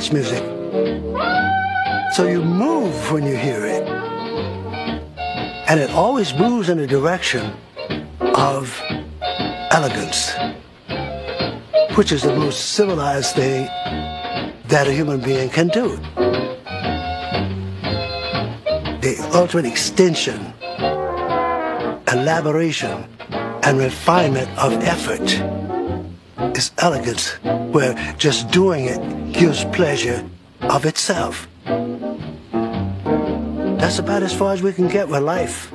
dance music. So you move when you hear it. And it always moves in the direction of elegance, which is the most civilized thing that a human being can do. The ultimate extension, elaboration, and refinement of effort is elegance, where just doing it gives pleasure of itself. That's about as far as we can get with life.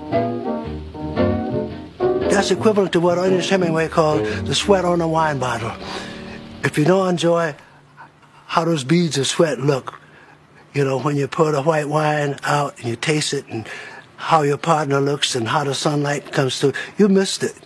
That's equivalent to what Ernest Hemingway called the sweat on a wine bottle. If you don't enjoy how those beads of sweat look, you know, when you pour the white wine out and you taste it and how your partner looks and how the sunlight comes through, you missed it.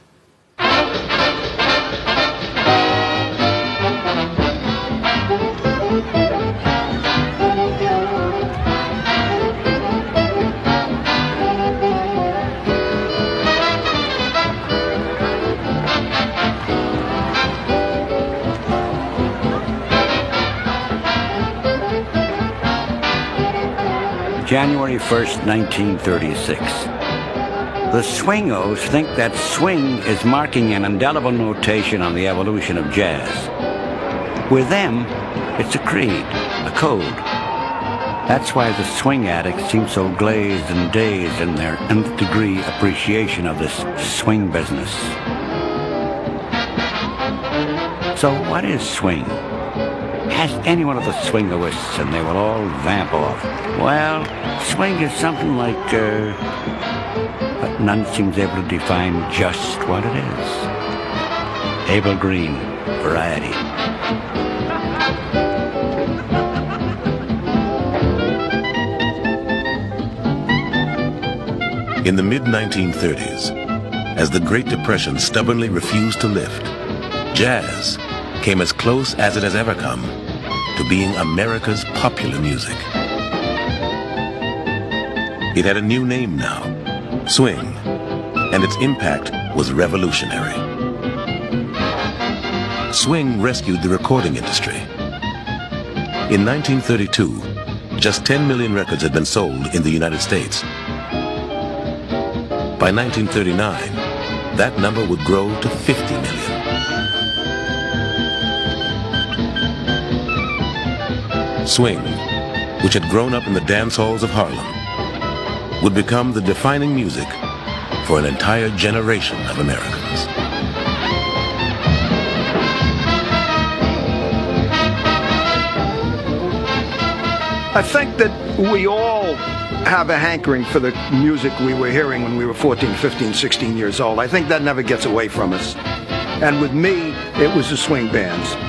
January 1st, 1936. The swingos think that swing is marking an indelible notation on the evolution of jazz. With them, it's a creed, a code. That's why the swing addicts seem so glazed and dazed in their nth degree appreciation of this swing business. So what is swing? Ask any one of the swingoists and they will all vamp off. Well, swing is something like, uh, but none seems able to define just what it is. Abel Green, Variety. In the mid 1930s, as the Great Depression stubbornly refused to lift, jazz came as close as it has ever come to being America's popular music. It had a new name now, swing, and its impact was revolutionary. Swing rescued the recording industry. In 1932, just 10 million records had been sold in the United States. By 1939, that number would grow to 50 million. Swing, which had grown up in the dance halls of Harlem, would become the defining music for an entire generation of Americans. I think that we all have a hankering for the music we were hearing when we were 14, 15, 16 years old. I think that never gets away from us. And with me, it was the swing bands.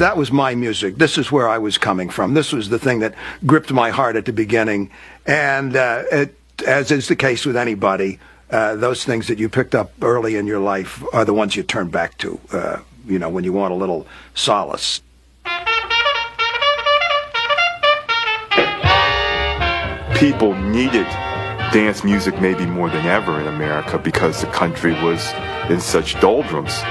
That was my music. This is where I was coming from. This was the thing that gripped my heart at the beginning. And uh, it, as is the case with anybody, uh, those things that you picked up early in your life are the ones you turn back to, uh, you know, when you want a little solace. people needed dance music maybe more than ever in America because the country was in such doldrums.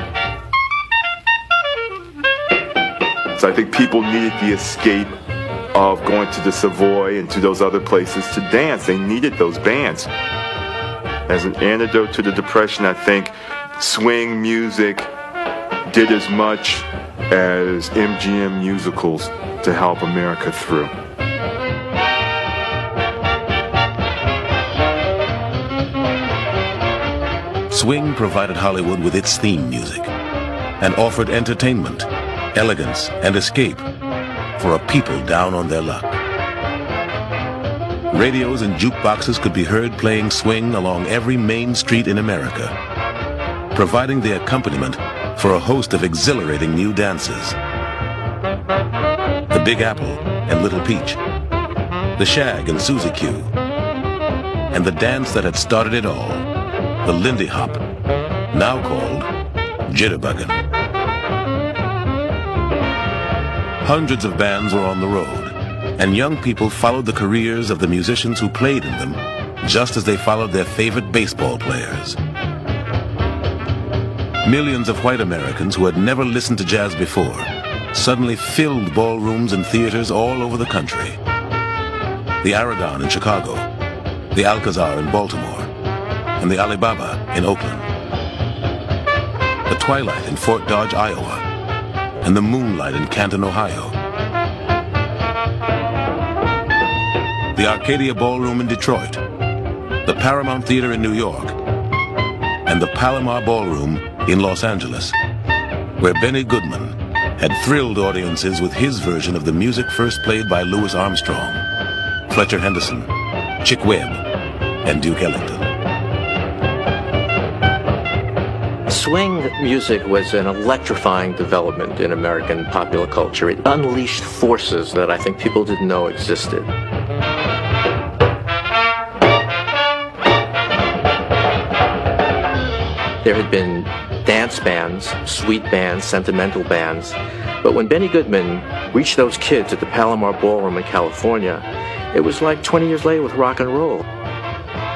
So I think people needed the escape of going to the Savoy and to those other places to dance. They needed those bands. As an antidote to the Depression, I think swing music did as much as MGM musicals to help America through. Swing provided Hollywood with its theme music and offered entertainment, elegance, and escape for a people down on their luck. Radios and jukeboxes could be heard playing swing along every main street in America, providing the accompaniment for a host of exhilarating new dances. The Big Apple and Little Peach, the Shag and Susie Q, and the dance that had started it all, the Lindy Hop, now called Jitterbuggin'. Hundreds of bands were on the road, and young people followed the careers of the musicians who played in them, just as they followed their favorite baseball players. Millions of white Americans who had never listened to jazz before suddenly filled ballrooms and theaters all over the country. The Aragon in Chicago, the Alcazar in Baltimore, and the Alibaba in Oakland. The Twilight in Fort Dodge, Iowa, and the Moonlight in Canton, Ohio. The Arcadia Ballroom in Detroit, the Paramount Theater in New York, and the Palomar Ballroom in Los Angeles, where Benny Goodman had thrilled audiences with his version of the music first played by Louis Armstrong, Fletcher Henderson, Chick Webb, and Duke Ellington. Swing music was an electrifying development in American popular culture. It unleashed forces that I think people didn't know existed. There had been dance bands, sweet bands, sentimental bands, but when Benny Goodman reached those kids at the Palomar Ballroom in California, it was like 20 years later with rock and roll.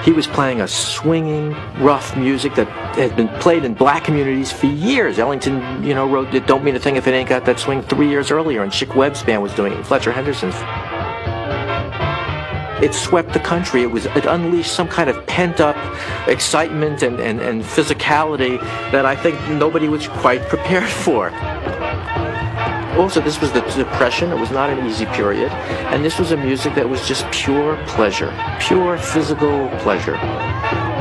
He was playing a swinging, rough music that had been played in black communities for years. Ellington, you know, wrote "It Don't Mean a Thing If It Ain't Got That Swing" three years earlier, and Chick Webb's band was doing it, and Fletcher Henderson's. It swept the country. It was it unleashed some kind of pent-up excitement and, and, and physicality that I think nobody was quite prepared for. Also, this was the Depression. It was not an easy period. And this was a music that was just pure pleasure, pure physical pleasure.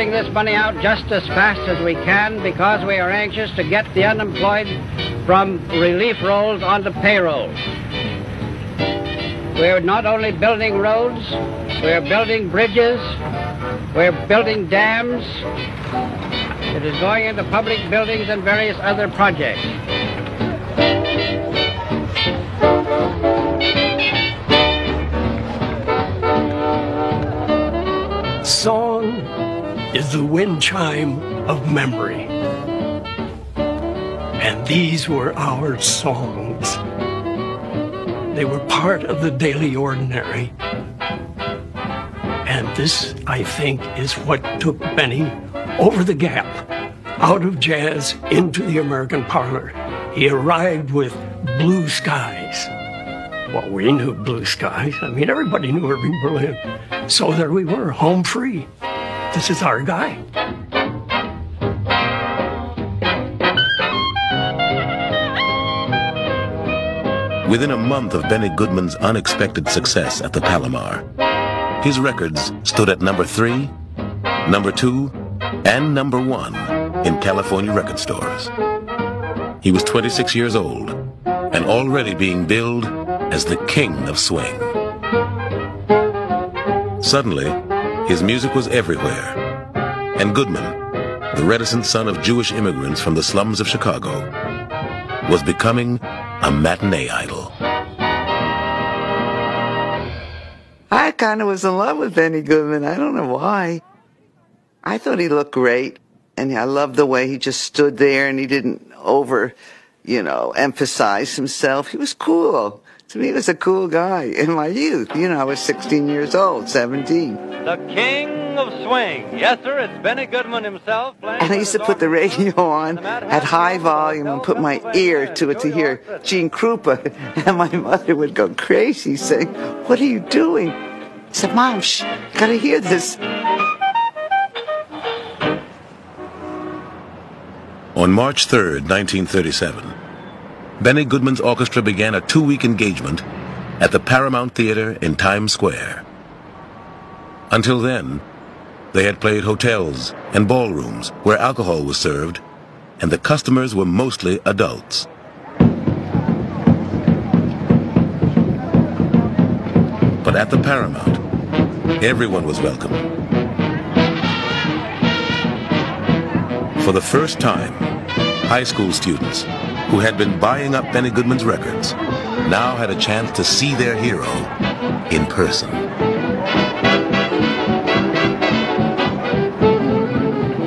Getting this money out just as fast as we can because we are anxious to get the unemployed from relief rolls onto payroll. We're not only building roads, we're building bridges, we're building dams. It is going into public buildings and various other projects. Is the wind chime of memory. And these were our songs. They were part of the daily ordinary. And this, I think, is what took Benny over the gap, out of jazz into the American parlor. He arrived with blue skies. Well, we knew blue skies. I mean, everybody knew Irving Berlin. So there we were, home free. This is our guy. Within a month of Benny Goodman's unexpected success at the Palomar, his records stood at number three, number two, and number one in California record stores. He was 26 years old and already being billed as the king of swing. Suddenly, his music was everywhere. And Goodman, the reticent son of Jewish immigrants from the slums of Chicago, was becoming a matinee idol. I kind of was in love with Benny Goodman. I don't know why. I thought he looked great. And I loved the way he just stood there and he didn't over, you know, emphasize himself. He was cool to me, he was a cool guy in my youth. You know, I was 16 years old, 17. The king of swing. Yes, sir, it's Benny Goodman himself. And I used to put the radio on at high volume and put my ear to it to hear Gene Krupa. And my mother would go crazy saying, What are you doing? I said, Mom, shh, gotta hear this. On March 3rd, 1937, Benny Goodman's orchestra began a two-week engagement at the Paramount Theater in Times Square. Until then, they had played hotels and ballrooms where alcohol was served, and the customers were mostly adults. But at the Paramount, everyone was welcome. For the first time, high school students who had been buying up Benny Goodman's records now had a chance to see their hero in person.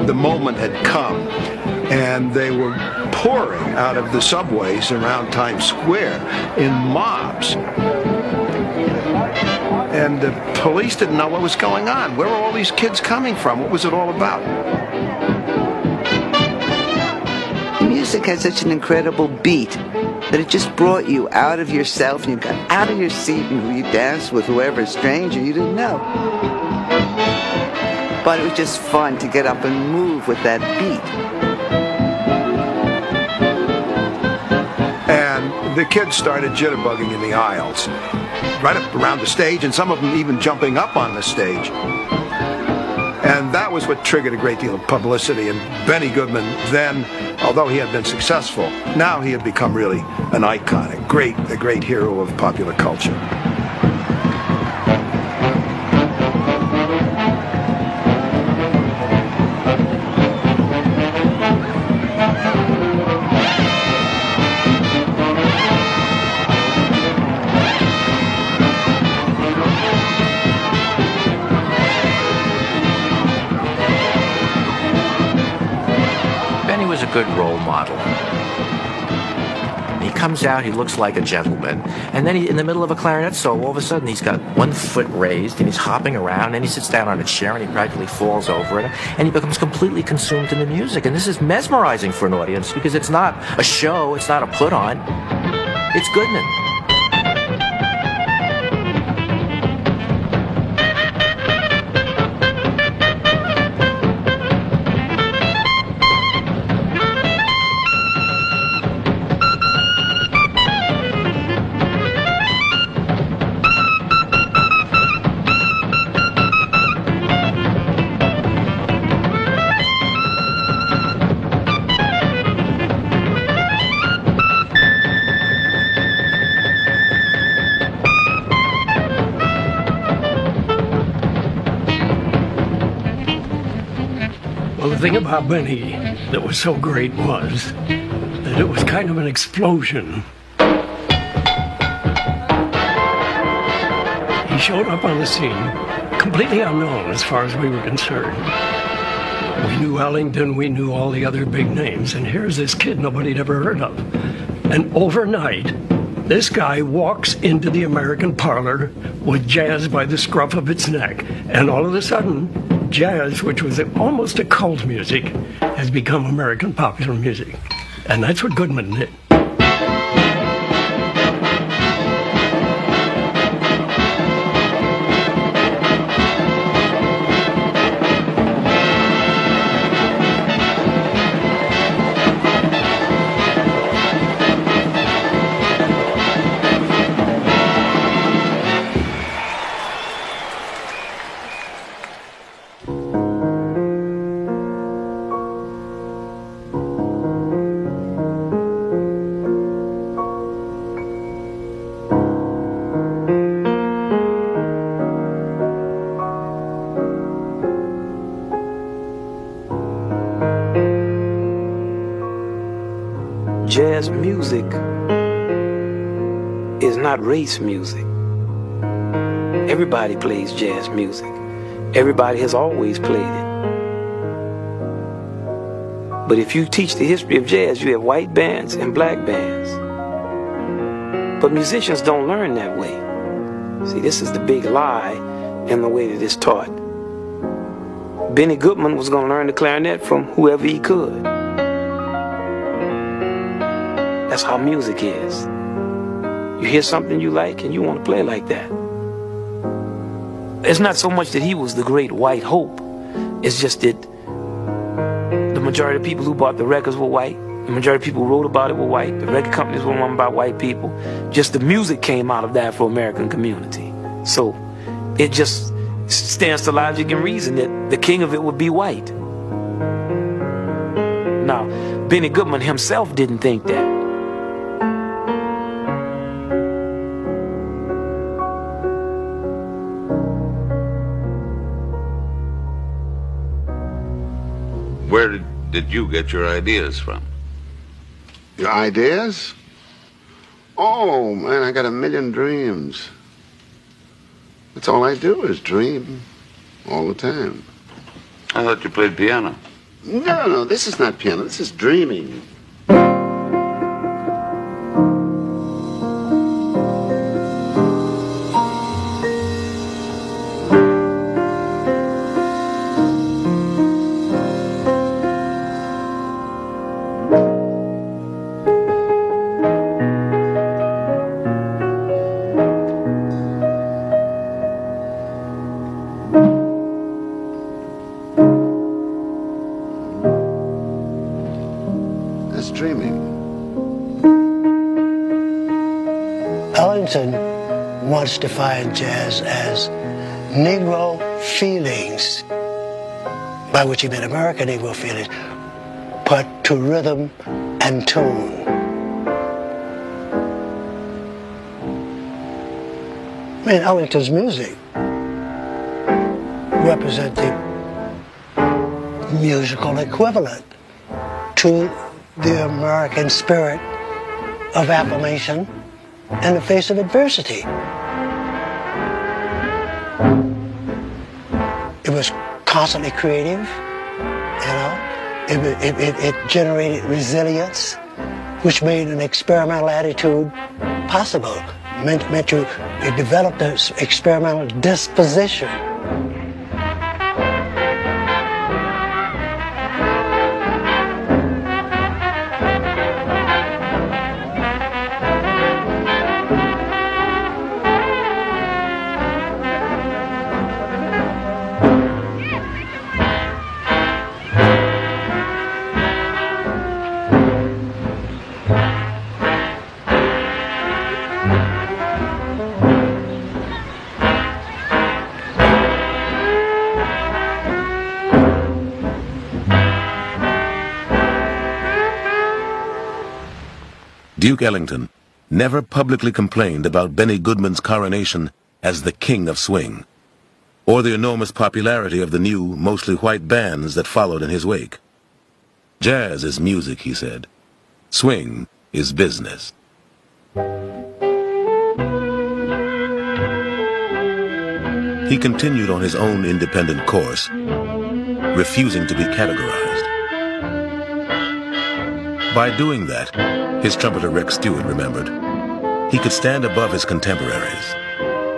The moment had come, and they were pouring out of the subways around Times Square in mobs. And the police didn't know what was going on. Where were all these kids coming from? What was it all about? Music has such an incredible beat that it just brought you out of yourself and you got out of your seat and you danced with whoever stranger you didn't know. But it was just fun to get up and move with that beat. And the kids started jitterbugging in the aisles, right up around the stage, and some of them even jumping up on the stage. And that was what triggered a great deal of publicity. And Benny Goodman then, although he had been successful, now he had become really an icon, a great, a great hero of popular culture. Out, he looks like a gentleman, and then he, in the middle of a clarinet solo, all of a sudden he's got one foot raised and he's hopping around, and he sits down on a chair and he practically falls over it, and he becomes completely consumed in the music. And this is mesmerizing for an audience because it's not a show, it's not a put on, it's Goodman. Thing about Benny that was so great was that it was kind of an explosion. He showed up on the scene completely unknown as far as we were concerned. We knew Ellington, we knew all the other big names, and here's this kid nobody'd ever heard of. And overnight, this guy walks into the American parlor with jazz by the scruff of its neck, and all of a sudden, jazz, which was almost a cult music, has become American popular music. And that's what Goodman did. Is music. Everybody plays jazz music. Everybody has always played it. But if you teach the history of jazz, you have white bands and black bands. But musicians don't learn that way. See, this is the big lie in the way that it's taught. Benny Goodman was going to learn the clarinet from whoever he could. That's how music is. You hear something you like and you want to play like that. It's not so much that he was the great white hope. It's just that the majority of people who bought the records were white The majority of people who wrote about it were white. The record companies were run by white people. Just the music came out of the Afro-American community. So it just stands to logic and reason that the king of it would be white. Now, Benny Goodman himself didn't think that. You get your ideas from? Your ideas? Oh, man, I got a million dreams. That's all I do is dream all the time. I thought you played piano. No, no, this is not piano. This is dreaming. Wants to define jazz as Negro feelings, by which he meant American Negro feelings, put to rhythm and tune. I mean, Ellington's music represents the musical equivalent to the American spirit of affirmation in the face of adversity. Constantly creative, you know. It, it, it, it generated resilience, which made an experimental attitude possible. Meant, meant you developed an experimental disposition. Duke Ellington never publicly complained about Benny Goodman's coronation as the king of swing, or the enormous popularity of the new, mostly white bands that followed in his wake. Jazz is music, he said. Swing is business. He continued on his own independent course, refusing to be categorized. By doing that, his trumpeter Rex Stewart remembered, he could stand above his contemporaries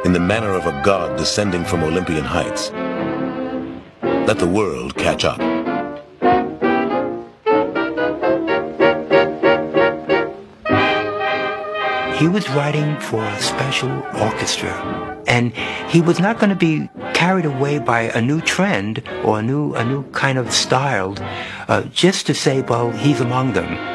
in the manner of a god descending from Olympian heights. Let the world catch up. He was writing for a special orchestra, and he was not going to be carried away by a new trend or a new a new kind of style, uh, just to say, well, he's among them.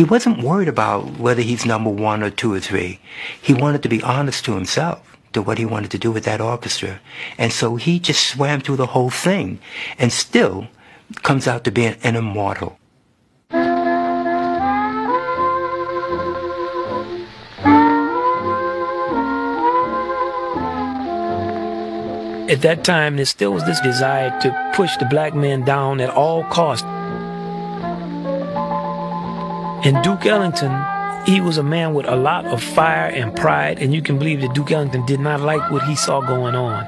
He wasn't worried about whether he's number one or two or three. He wanted to be honest to himself to what he wanted to do with that orchestra, and so he just swam through the whole thing, and still comes out to be an, an immortal. At that time, there still was this desire to push the black man down at all costs. And Duke Ellington, he was a man with a lot of fire and pride, and you can believe that Duke Ellington did not like what he saw going on.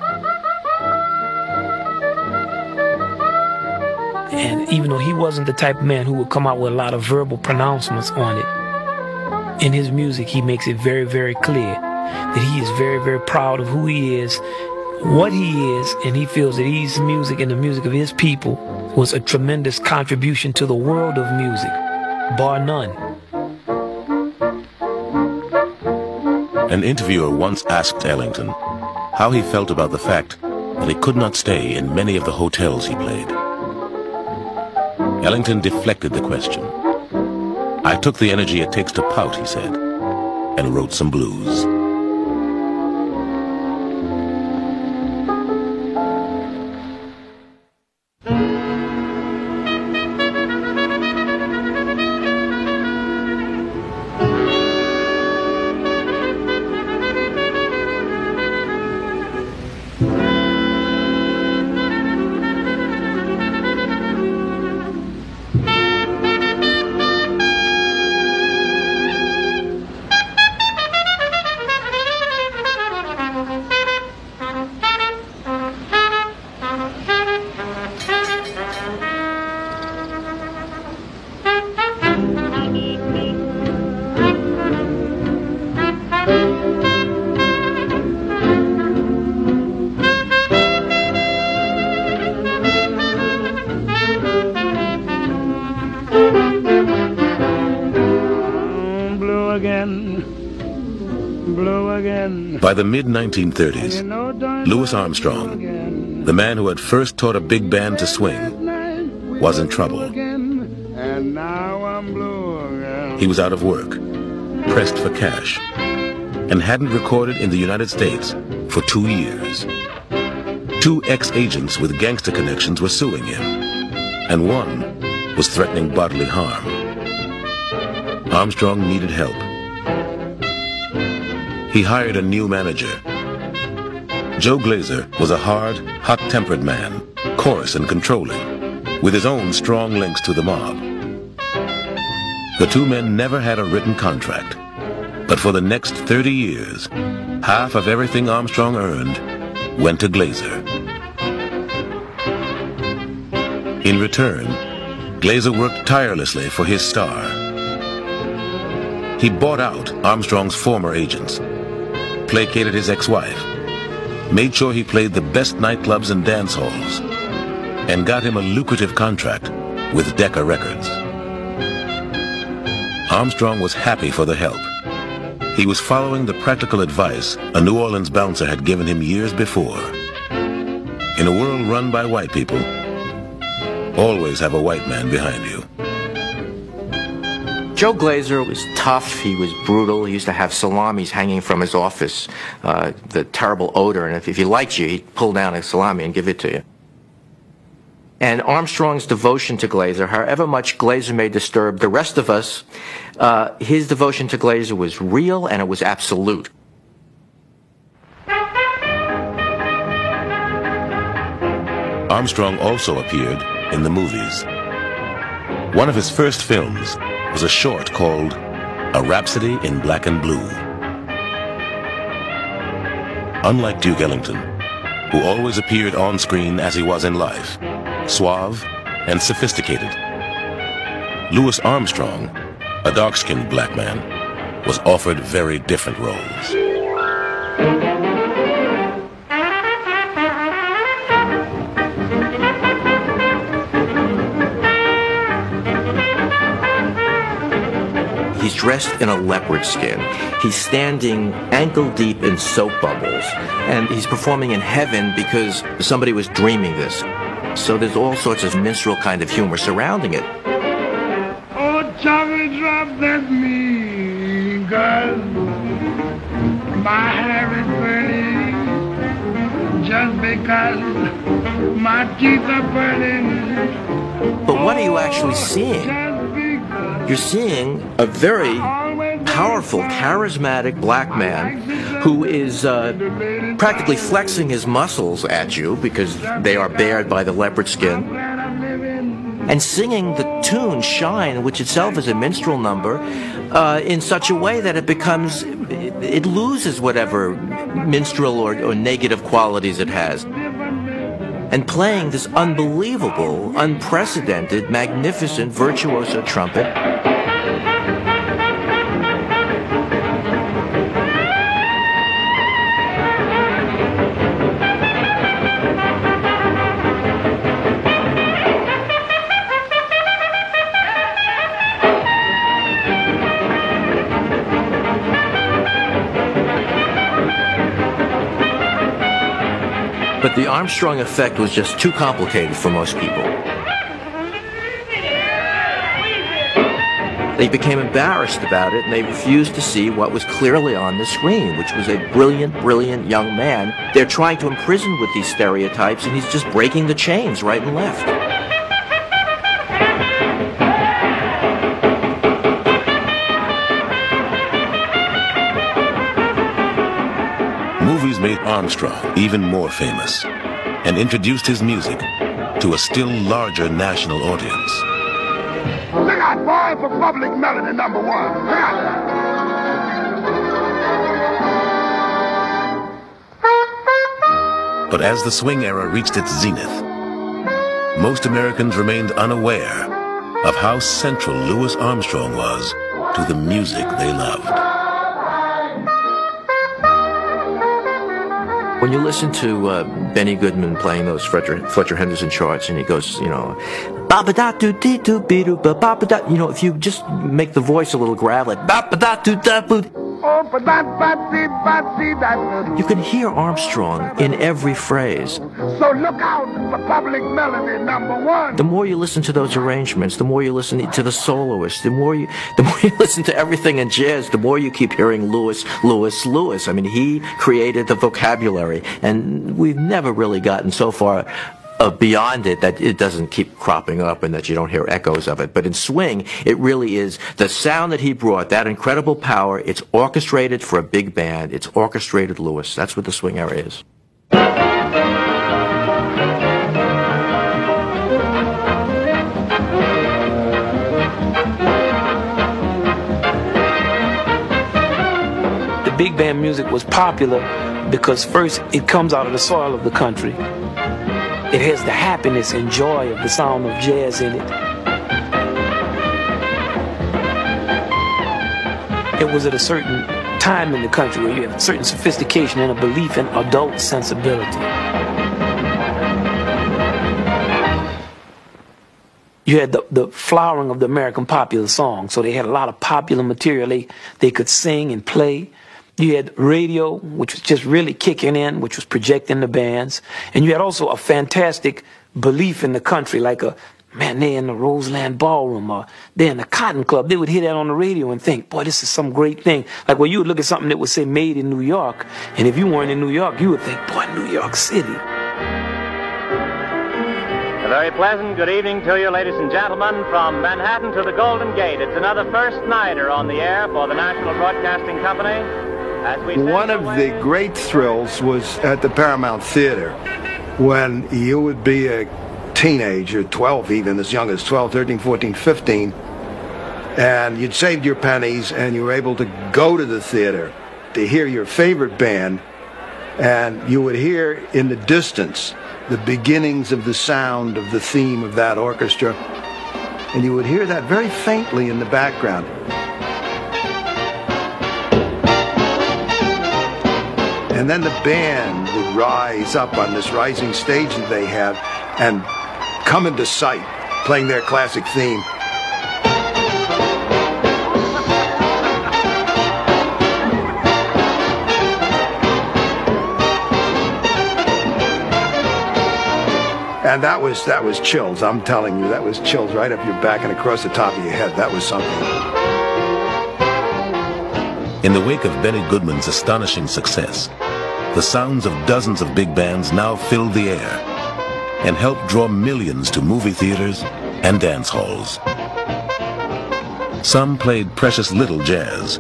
And even though he wasn't the type of man who would come out with a lot of verbal pronouncements on it, in his music, he makes it very, very clear that he is very, very proud of who he is, what he is, and he feels that his music and the music of his people was a tremendous contribution to the world of music, bar none. An interviewer once asked Ellington how he felt about the fact that he could not stay in many of the hotels he played. Ellington deflected the question. I took the energy it takes to pout, he said, and wrote some blues. The mid 1930s, Louis Armstrong, the man who had first taught a big band to swing, was in trouble. He was out of work, pressed for cash, and hadn't recorded in the United States for two years. Two ex-agents with gangster connections were suing him, and one was threatening bodily harm. Armstrong needed help. He hired a new manager. Joe Glaser was a hard, hot-tempered man, coarse and controlling, with his own strong links to the mob. The two men never had a written contract, but for the next 30 years, half of everything Armstrong earned went to Glaser. In return, Glaser worked tirelessly for his star. He bought out Armstrong's former agents placated his ex-wife, made sure he played the best nightclubs and dance halls, and got him a lucrative contract with Decca Records. Armstrong was happy for the help. He was following the practical advice a New Orleans bouncer had given him years before. In a world run by white people, always have a white man behind you. Joe Glaser was tough. He was brutal. He used to have salamis hanging from his office, uh, the terrible odor. And if, if he liked you, he'd pull down a salami and give it to you. And Armstrong's devotion to Glaser, however much Glaser may disturb the rest of us, uh, his devotion to Glaser was real and it was absolute. Armstrong also appeared in the movies. One of his first films was a short called A Rhapsody in Black and Blue. Unlike Duke Ellington, who always appeared on screen as he was in life, suave and sophisticated, Louis Armstrong, a dark-skinned black man, was offered very different roles. Dressed in a leopard skin. He's standing ankle deep in soap bubbles. And he's performing in heaven because somebody was dreaming this. So there's all sorts of minstrel kind of humor surrounding it. Oh, chocolate drop, that's me, girl. My hair is burning just because my teeth are burning. But what are you actually seeing? Oh, you're seeing a very powerful, charismatic black man who is uh, practically flexing his muscles at you because they are bared by the leopard skin and singing the tune Shine, which itself is a minstrel number, uh, in such a way that it becomes, it loses whatever minstrel or, or negative qualities it has and playing this unbelievable, unprecedented, magnificent virtuoso trumpet. But the Armstrong effect was just too complicated for most people. They became embarrassed about it and they refused to see what was clearly on the screen, which was a brilliant, brilliant young man. They're trying to imprison with these stereotypes and he's just breaking the chains right and left. Armstrong even more famous and introduced his music to a still larger national audience. Look out, boy, for public melody number one. Look out. But as the swing era reached its zenith, most Americans remained unaware of how central Louis Armstrong was to the music they loved. When you listen to uh, Benny Goodman playing those Fletcher, Fletcher Henderson charts, and he goes, you know, ba da do dee do be do ba ba da, you know, if you just make the voice a little gravelly, ba da do da boo, you can hear Armstrong in every phrase. So look out for public melody number one. The more you listen to those arrangements, the more you listen to the soloists, the more you, the more you listen to everything in jazz, the more you keep hearing Lewis, Lewis, Lewis. I mean, he created the vocabulary, and we've never really gotten so far uh, beyond it that it doesn't keep cropping up and that you don't hear echoes of it. But in swing, it really is the sound that he brought, that incredible power. It's orchestrated for a big band. It's orchestrated Lewis. That's what the swing era is. The big band music was popular because first it comes out of the soil of the country. It has the happiness and joy of the sound of jazz in it. It was at a certain time in the country where you have a certain sophistication and a belief in adult sensibility. You had the, the flowering of the American popular song, so they had a lot of popular material they, they could sing and play. You had radio, which was just really kicking in, which was projecting the bands. And you had also a fantastic belief in the country, like a man, they're in the Roseland Ballroom or they're in the Cotton Club. They would hear that on the radio and think, boy, this is some great thing. Like where you would look at something that would say made in New York, and if you weren't in New York, you would think, boy, New York City. A very pleasant good evening to you, ladies and gentlemen, from Manhattan to the Golden Gate. It's another first nighter on the air for the National Broadcasting Company. One of the great thrills was at the Paramount Theater when you would be a teenager, 12 even, as young as 12, 13, 14, 15, and you'd saved your pennies and you were able to go to the theater to hear your favorite band, and you would hear in the distance the beginnings of the sound of the theme of that orchestra, and you would hear that very faintly in the background. And then the band would rise up on this rising stage that they have and come into sight playing their classic theme. And that was that was chills. I'm telling you, that was chills right up your back and across the top of your head. That was something. In the wake of Benny Goodman's astonishing success, the sounds of dozens of big bands now filled the air and helped draw millions to movie theaters and dance halls. Some played precious little jazz,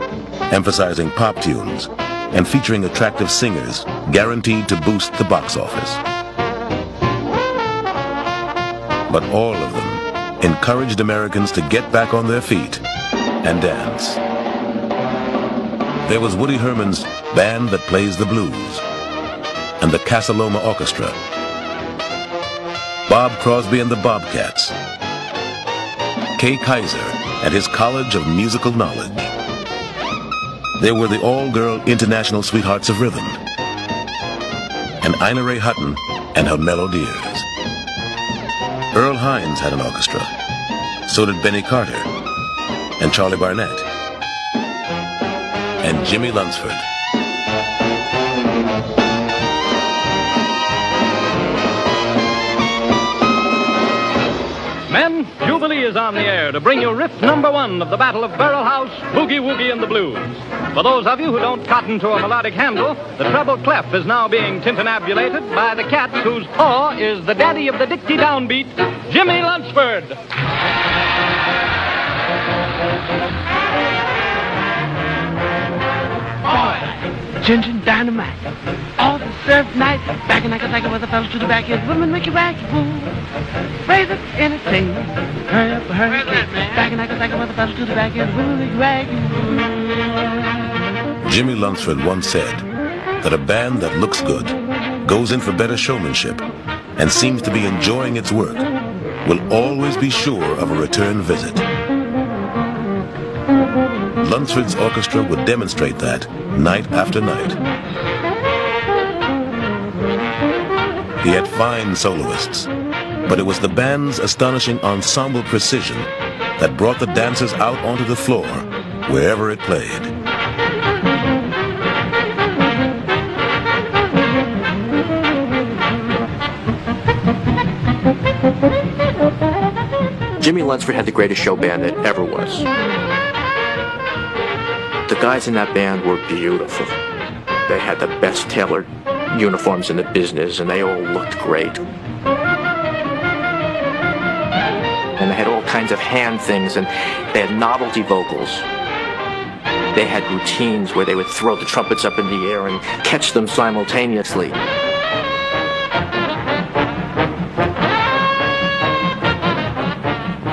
emphasizing pop tunes and featuring attractive singers guaranteed to boost the box office. But all of them encouraged Americans to get back on their feet and dance. There was Woody Herman's Band That Plays the Blues and the Casa Loma Orchestra, Bob Crosby and the Bobcats, Kay Kyser and his College of Musical Knowledge. There were the all-girl International Sweethearts of Rhythm, and Ina Ray Hutton and her Melodears. Earl Hines had an orchestra. So did Benny Carter, and Charlie Barnet, Jimmy Lunceford. Men, Jubilee is on the air to bring you riff number one of the Battle of Barrel House, Boogie Woogie and the Blues. For those of you who don't cotton to a melodic handle, the treble clef is now being tintinabulated by the cat whose paw is the daddy of the Dixie downbeat, Jimmy Lunceford. Ginger dynamite. All the surf night. Back and like a like with the fellas to the back end. Women make you wacky woo. Raise it, entertain. Hurry up, hurry up. Back and like a like with the fellas to the back end. Women make you wacky. Jimmy Lunceford once said that a band that looks good, goes in for better showmanship, and seems to be enjoying its work will always be sure of a return visit. Lunceford's orchestra would demonstrate that night after night. He had fine soloists, but it was the band's astonishing ensemble precision that brought the dancers out onto the floor wherever it played. Jimmy Lunsford had the greatest show band that ever was. The guys in that band were beautiful. They had the best tailored uniforms in the business, and they all looked great. And they had all kinds of hand things, and they had novelty vocals. They had routines where they would throw the trumpets up in the air and catch them simultaneously.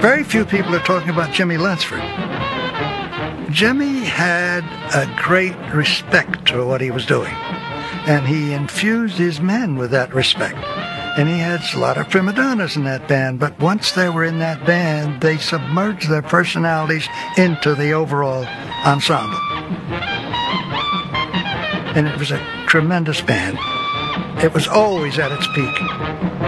Very few people are talking about Jimmy Lunceford. Jimmy had a great respect for what he was doing, and he infused his men with that respect. And he had a lot of prima donnas in that band, but once they were in that band, they submerged their personalities into the overall ensemble. And it was a tremendous band. It was always at its peak.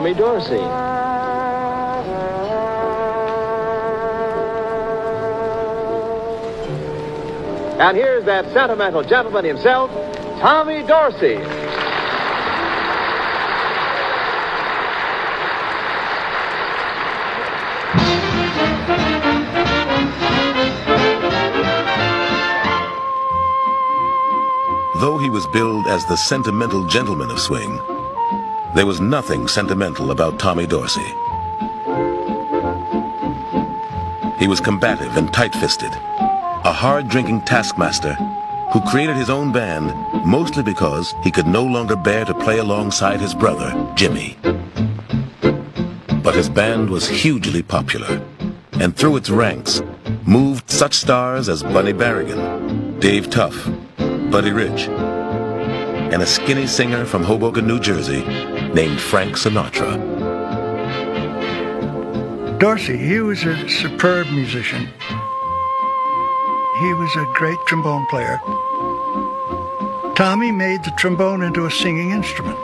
Tommy Dorsey. And here's that sentimental gentleman himself, Tommy Dorsey. Though he was billed as the sentimental gentleman of swing, there was nothing sentimental about Tommy Dorsey. He was combative and tight-fisted, a hard-drinking taskmaster who created his own band mostly because he could no longer bear to play alongside his brother, Jimmy. But his band was hugely popular, and through its ranks moved such stars as Bunny Berigan, Dave Tough, Buddy Rich, and a skinny singer from Hoboken, New Jersey named Frank Sinatra. Dorsey, he was a superb musician. He was a great trombone player. Tommy made the trombone into a singing instrument.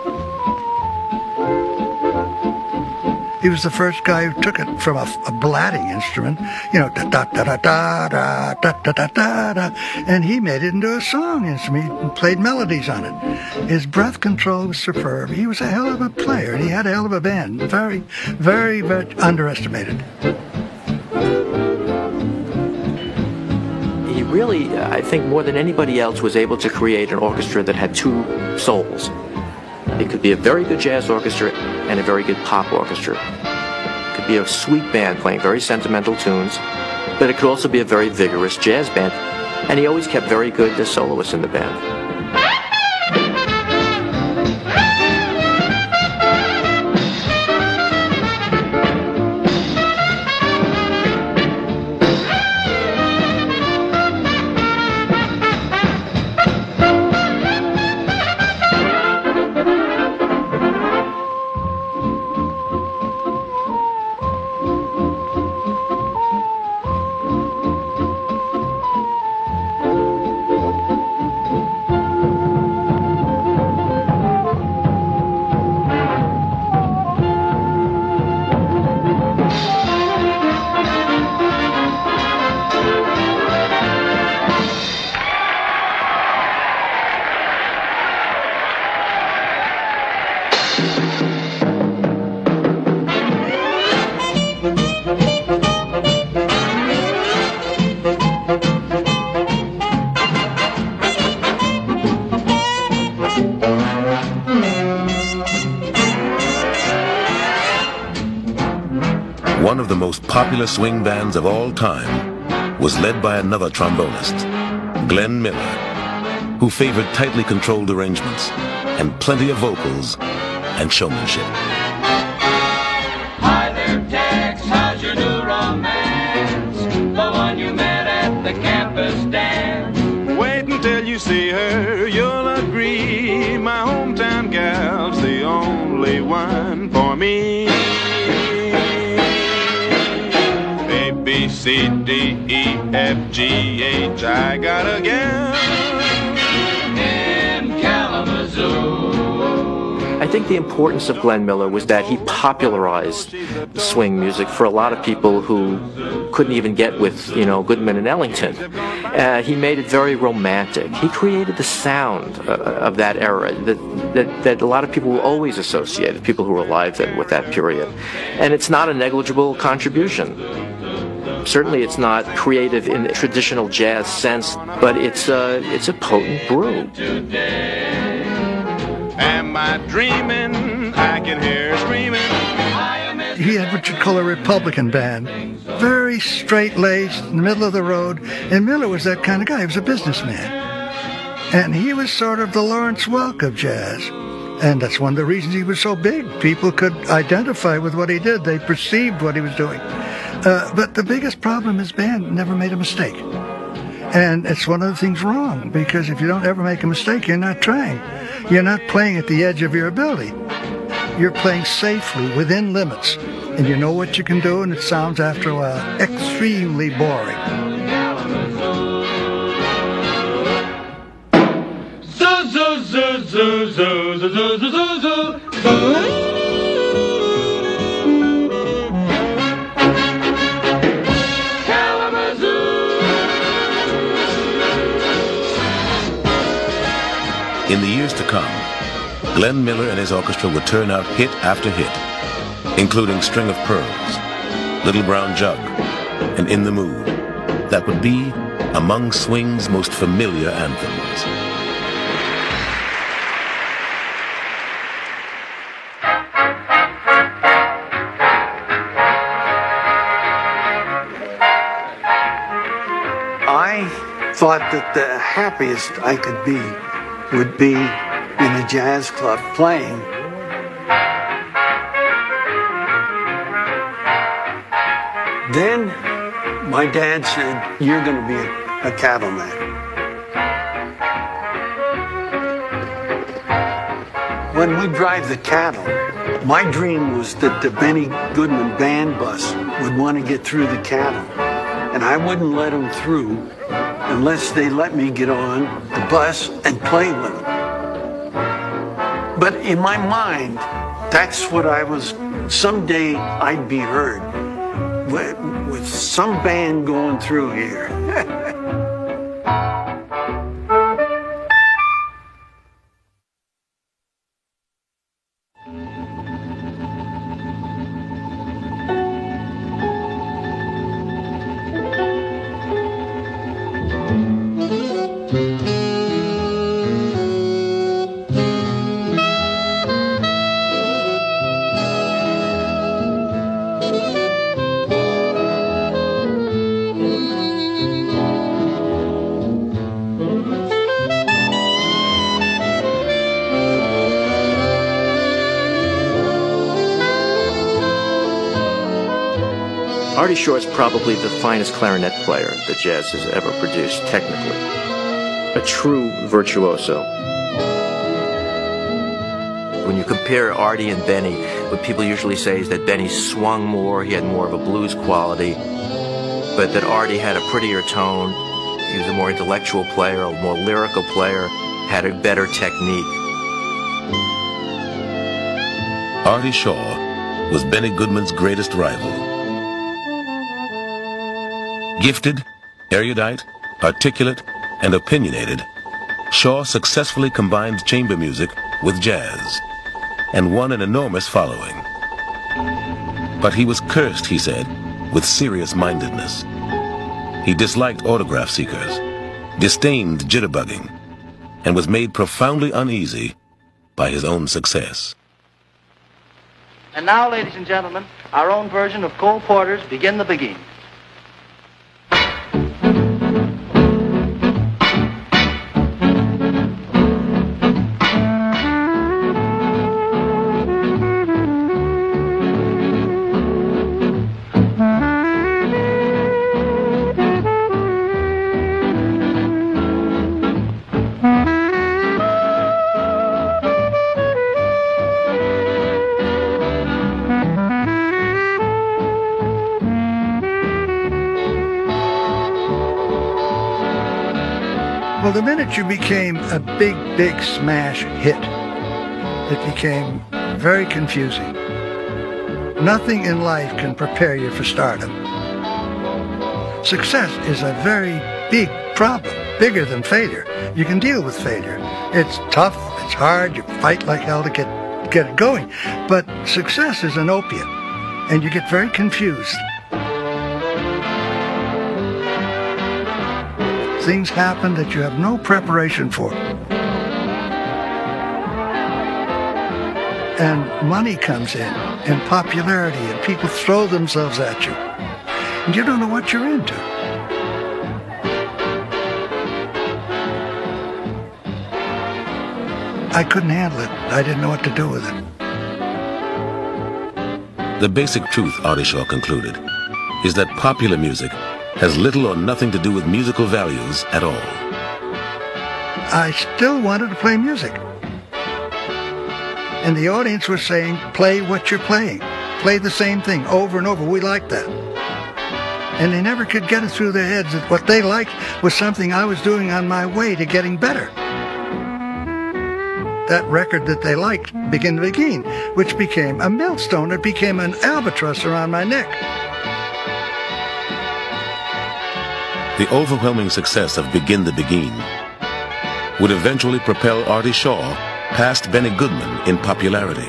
He was the first guy who took it from a, a blatting instrument, you know, da da da da da da da da da da and he made it into a song instrument. He played melodies on it. His breath control was superb. He was a hell of a player, and he had a hell of a band. Very, very, very underestimated. He really, uh, I think, more than anybody else, was able to create an orchestra that had two souls. It could be a very good jazz orchestra and a very good pop orchestra. Be a sweet band playing very sentimental tunes, but it could also be a very vigorous jazz band. And he always kept very good the soloists in the band. Popular swing bands of all time, was led by another trombonist, Glenn Miller, who favored tightly controlled arrangements and plenty of vocals and showmanship. Hi there, Tex. How's your new romance? The one you met at the campus dance. Wait until you see her, you'll agree. My hometown gal's the only one for me. C, D, E, F, G, H. I got a gal In Kalamazoo. I think the importance of Glenn Miller was that he popularized swing music for a lot of people who couldn't even get with, you know, Goodman and Ellington. Uh, he made it very romantic. He created the sound uh, of that era that, that, that a lot of people will always associate, people who were alive then, with that period. And it's not a negligible contribution. Certainly, it's not creative in the traditional jazz sense, but it's a, it's a potent brew. Am I dreaming? I can hear screaming. He had what you'd call a Republican band. Very straight laced, in the middle of the road. And Miller was that kind of guy. He was a businessman. And he was sort of the Lawrence Welk of jazz. And that's one of the reasons he was so big. People could identify with what he did. They perceived what he was doing. Uh, but the biggest problem is band never made a mistake. And it's one of the things wrong because if you don't ever make a mistake, you're not trying. You're not playing at the edge of your ability. You're playing safely within limits. And you know what you can do, and it sounds after a while extremely boring. Zoo, In the years to come, Glenn Miller and his orchestra would turn out hit after hit, including String of Pearls, Little Brown Jug, and In the Mood, that would be among swing's most familiar anthems. I thought that the happiest I could be would be in a jazz club playing. Then my dad said, You're going to be a, a cattleman. When we drive the cattle, my dream was that the Benny Goodman band bus would want to get through the cattle, and I wouldn't let them through unless they let me get on the bus and play with them. But in my mind, that's what I was, someday I'd be heard with, with some band going through here. Artie Shaw is probably the finest clarinet player that jazz has ever produced, technically. A true virtuoso. When you compare Artie and Benny, what people usually say is that Benny swung more, he had more of a blues quality, but that Artie had a prettier tone, he was a more intellectual player, a more lyrical player, had a better technique. Artie Shaw was Benny Goodman's greatest rival. Gifted, erudite, articulate, and opinionated, Shaw successfully combined chamber music with jazz and won an enormous following. But he was cursed, he said, with serious mindedness. He disliked autograph seekers, disdained jitterbugging, and was made profoundly uneasy by his own success. And now, ladies and gentlemen, our own version of Cole Porter's Begin the Beguine. Well, you became a big, big smash hit, it became very confusing. Nothing in life can prepare you for stardom. Success is a very big problem, bigger than failure. You can deal with failure. It's tough, it's hard, you fight like hell to get, get it going. But success is an opiate, and you get very confused. Things happen that you have no preparation for. And money comes in, and popularity, and people throw themselves at you. And you don't know what you're into. I couldn't handle it. I didn't know what to do with it. The basic truth, Artie Shaw concluded, is that popular music has little or nothing to do with musical values at all. I still wanted to play music. And the audience was saying, play what you're playing. Play the same thing over and over. We like that. And they never could get it through their heads that what they liked was something I was doing on my way to getting better. That record that they liked, Begin to Beguine, which became a millstone. It became an albatross around my neck. The overwhelming success of Begin the Beguine would eventually propel Artie Shaw past Benny Goodman in popularity.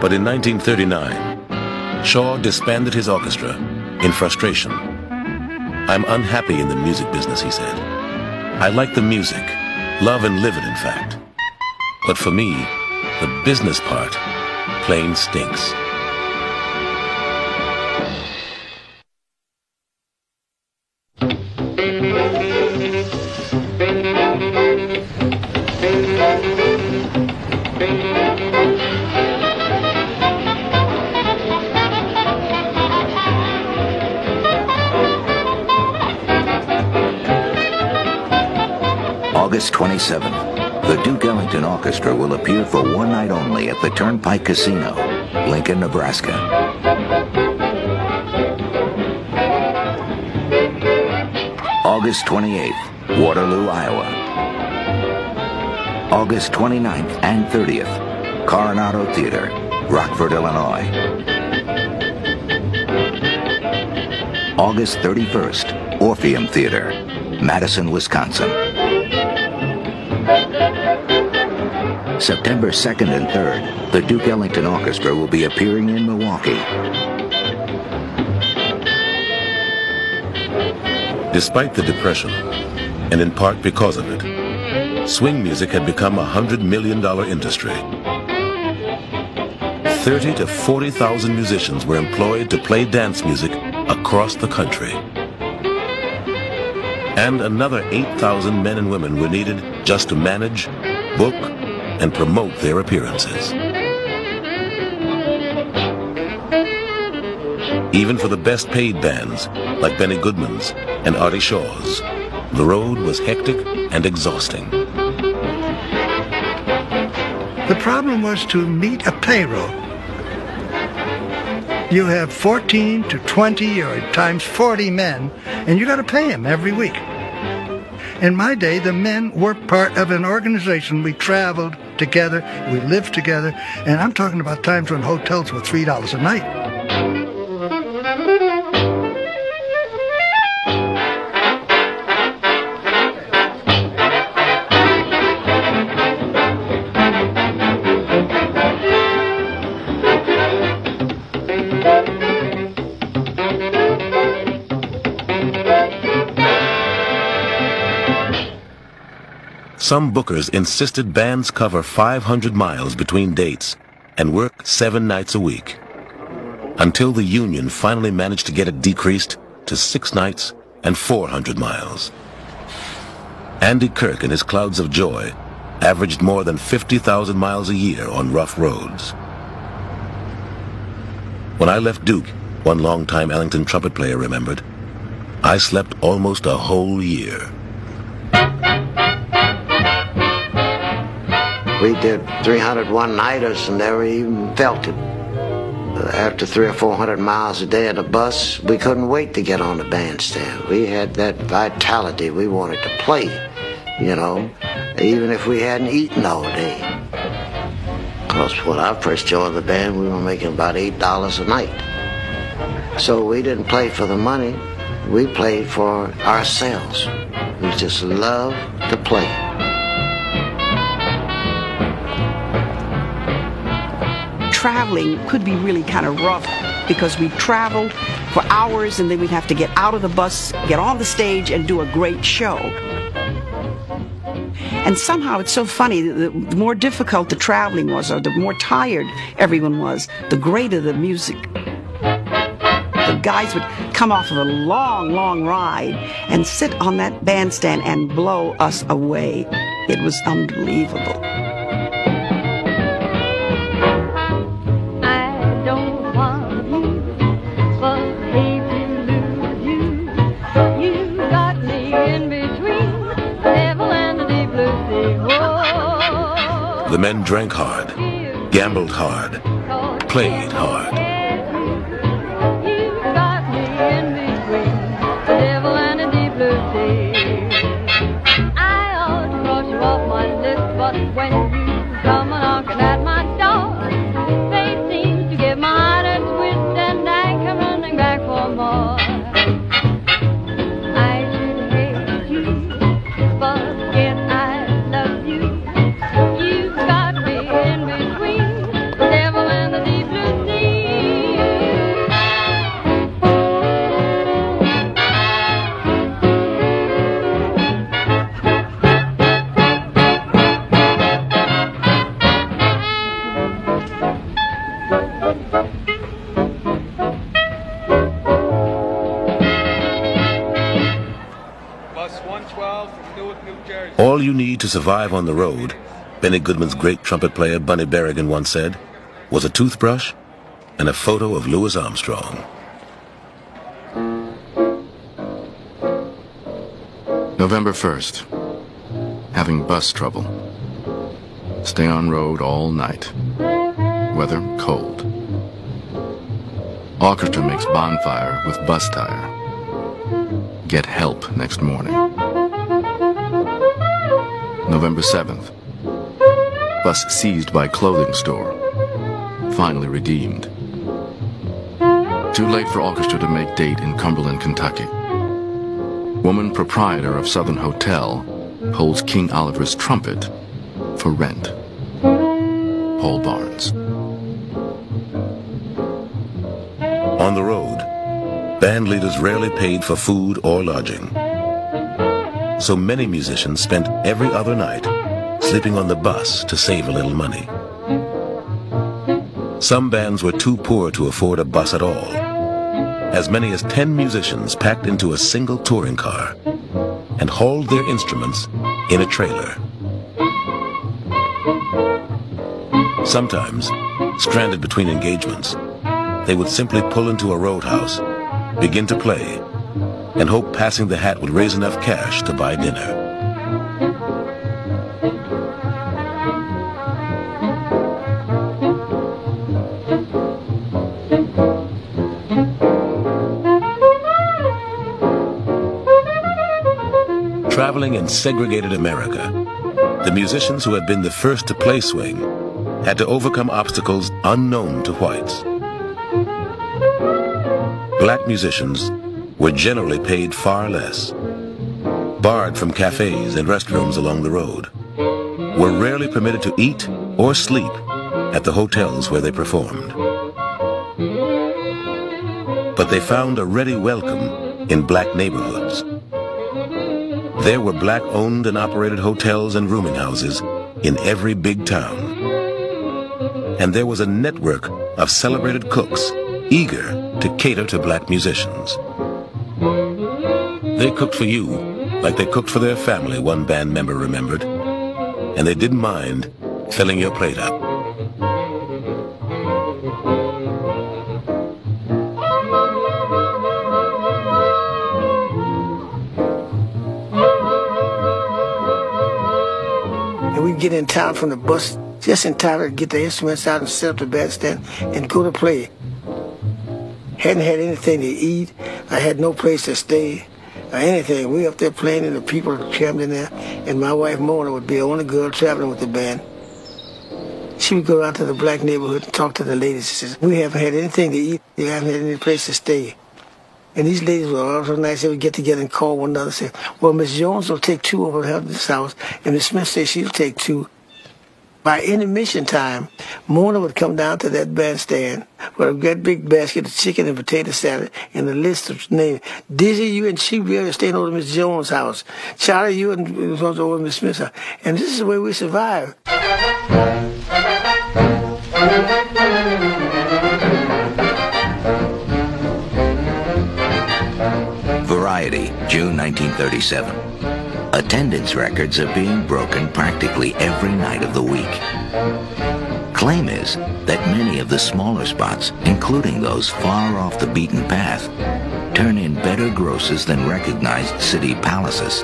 But in 1939, Shaw disbanded his orchestra in frustration. I'm unhappy in the music business, he said. I like the music, love and live it, in fact. But for me, the business part plain stinks. The Duke Ellington Orchestra will appear for one night only at the Turnpike Casino, Lincoln, Nebraska. August 28th, Waterloo, Iowa. August 29th and 30th, Coronado Theater, Rockford, Illinois. August 31st, Orpheum Theater, Madison, Wisconsin. September 2nd and 3rd, the Duke Ellington Orchestra will be appearing in Milwaukee. Despite the Depression, and in part because of it, swing music had become a $100 million industry. 30 to 40,000 musicians were employed to play dance music across the country. And another 8,000 men and women were needed just to manage, book, and promote their appearances. Even for the best paid bands, like Benny Goodman's and Artie Shaw's, the road was hectic and exhausting. The problem was to meet a payroll. You have 14 to 20 or times 40 men, and you got to pay them every week. In my day, the men were part of an organization. We traveled together, we lived together, and I'm talking about times when hotels were $3 a night. Some bookers insisted bands cover 500 miles between dates and work seven nights a week. Until the Union finally managed to get it decreased to six nights and 400 miles. Andy Kirk and his Clouds of Joy averaged more than 50,000 miles a year on rough roads. When I left Duke, one longtime Ellington trumpet player remembered, I slept almost a whole year. We did 301 nighters and never even felt it. Uh, after three or four hundred miles a day on the bus, we couldn't wait to get on the bandstand. We had that vitality. We wanted to play, you know, even if we hadn't eaten all day. Because when I first joined the band, we were making about $8 a night. So we didn't play for the money. We played for ourselves. We just loved to play. Traveling could be really kind of rough because we traveled for hours and then we'd have to get out of the bus, get on the stage, and do a great show. And somehow it's so funny, the, the more difficult the traveling was, or the more tired everyone was, the greater the music. The guys would come off of a long, long ride and sit on that bandstand and blow us away. It was unbelievable. The men drank hard, gambled hard, played hard. To survive on the road, Benny Goodman's great trumpet player Bunny Berigan once said, was a toothbrush and a photo of Louis Armstrong. November 1st. Having bus trouble. Stay on road all night. Weather cold. Orchestra makes bonfire with bus tire. Get help next morning. November 7th. Bus seized by clothing store. Finally redeemed. Too late for orchestra to make date in Cumberland, Kentucky. Woman proprietor of Southern Hotel holds King Oliver's trumpet for rent. Paul Barnes. On the road, band leaders rarely paid for food or lodging. So many musicians spent every other night sleeping on the bus to save a little money. Some bands were too poor to afford a bus at all. As many as 10 musicians packed into a single touring car and hauled their instruments in a trailer. Sometimes, stranded between engagements, they would simply pull into a roadhouse, begin to play, and hope passing the hat would raise enough cash to buy dinner. Traveling in segregated America, the musicians who had been the first to play swing had to overcome obstacles unknown to whites. Black musicians were generally paid far less, barred from cafes and restrooms along the road, were rarely permitted to eat or sleep at the hotels where they performed. But they found a ready welcome in black neighborhoods. There were black owned and operated hotels and rooming houses in every big town. and there was a network of celebrated cooks eager to cater to black musicians. They cooked for you like they cooked for their family, one band member remembered, and they didn't mind filling your plate up. And we'd get in town from the bus just in time to get the instruments out and set up the bandstand and go to play. Hadn't had anything to eat. I had no place to stay or anything. We up there playing and the people in there. And my wife Mona would be the only girl traveling with the band. She would go out to the black neighborhood and talk to the ladies. She says, we haven't had anything to eat. We haven't had any place to stay. And these ladies were also nice. They would get together and call one another and say, well, Miss Jones will take two over at this house. And Miss Smith says she'll take two. By intermission time, Mona would come down to that bandstand with a great big basket of chicken and potato salad and a list of names. Dizzy, you and she really staying over at Miss Jones' house. Charlie, you and was over Miss Smith's house. And this is the way we survived. Variety, June 1937. Attendance records are being broken practically every night of the week. Claim is that many of the smaller spots, including those far off the beaten path, turn in better grosses than recognized city palaces.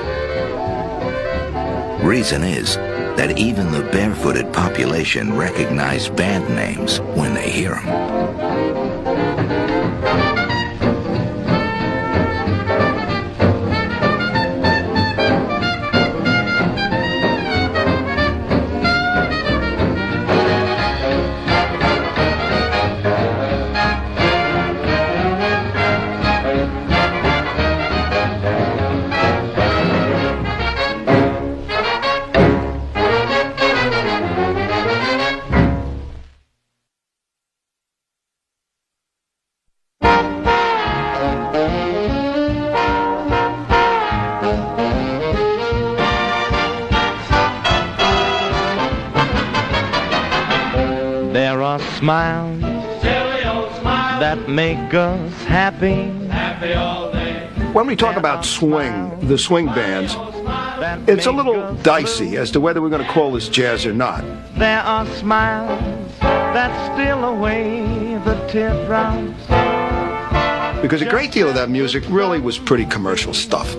Reason is that even the barefooted population recognize band names when they hear them. Make us happy. When we talk about swing, the swing bands, it's a little dicey as to whether we're going to call this jazz or not. There are smiles that steal away the teardrops. Because a great deal of that music really was pretty commercial stuff.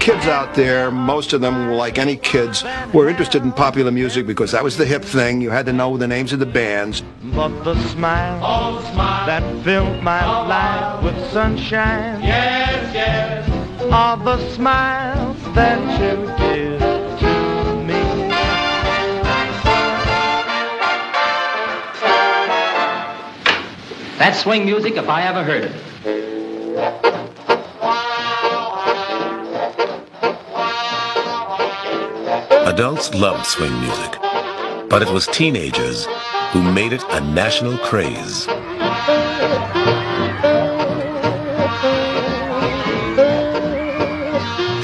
Kids out there, most of them, like any kids, were interested in popular music because that was the hip thing. You had to know the names of the bands. But the smiles that filled my life with sunshine. Yes, yes. Are the smiles that you give to me. That's swing music if I ever heard it. Adults loved swing music, but it was teenagers who made it a national craze.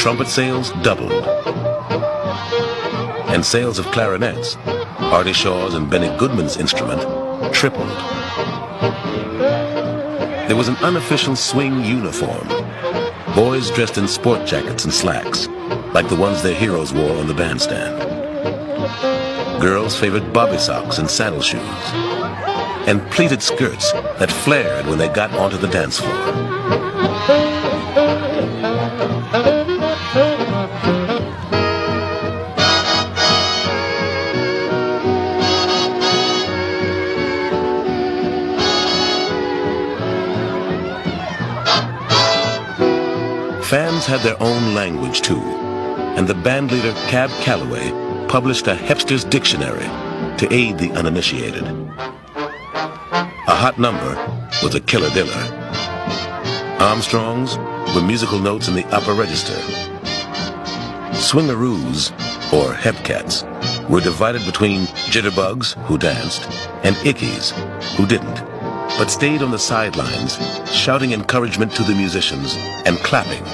Trumpet sales doubled, and sales of clarinets, Artie Shaw's and Benny Goodman's instrument, tripled. There was an unofficial swing uniform. Boys dressed in sport jackets and slacks, like the ones their heroes wore on the bandstand. Girls favored bobby socks and saddle shoes, and pleated skirts that flared when they got onto the dance floor. Fans had their own language too, and the bandleader Cab Calloway published a Hepster's Dictionary to aid the uninitiated. A hot number was a killer diller. Armstrongs were musical notes in the upper register. Swingaroos, or hepcats, were divided between jitterbugs, who danced, and ickies, who didn't, but stayed on the sidelines, shouting encouragement to the musicians and clapping,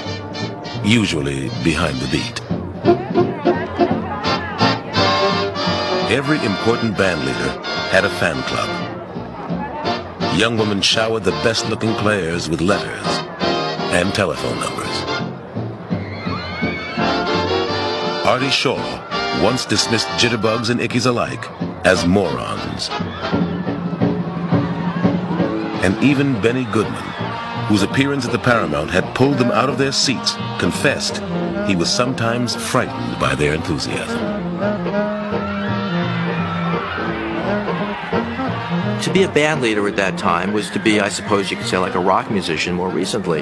usually behind the beat. Every important band leader had a fan club. Young women showered the best-looking players with letters and telephone numbers. Artie Shaw once dismissed jitterbugs and ickies alike as morons. And even Benny Goodman, whose appearance at the Paramount had pulled them out of their seats, confessed he was sometimes frightened by their enthusiasm. To be a band leader at that time was to be, I suppose you could say, like a rock musician more recently.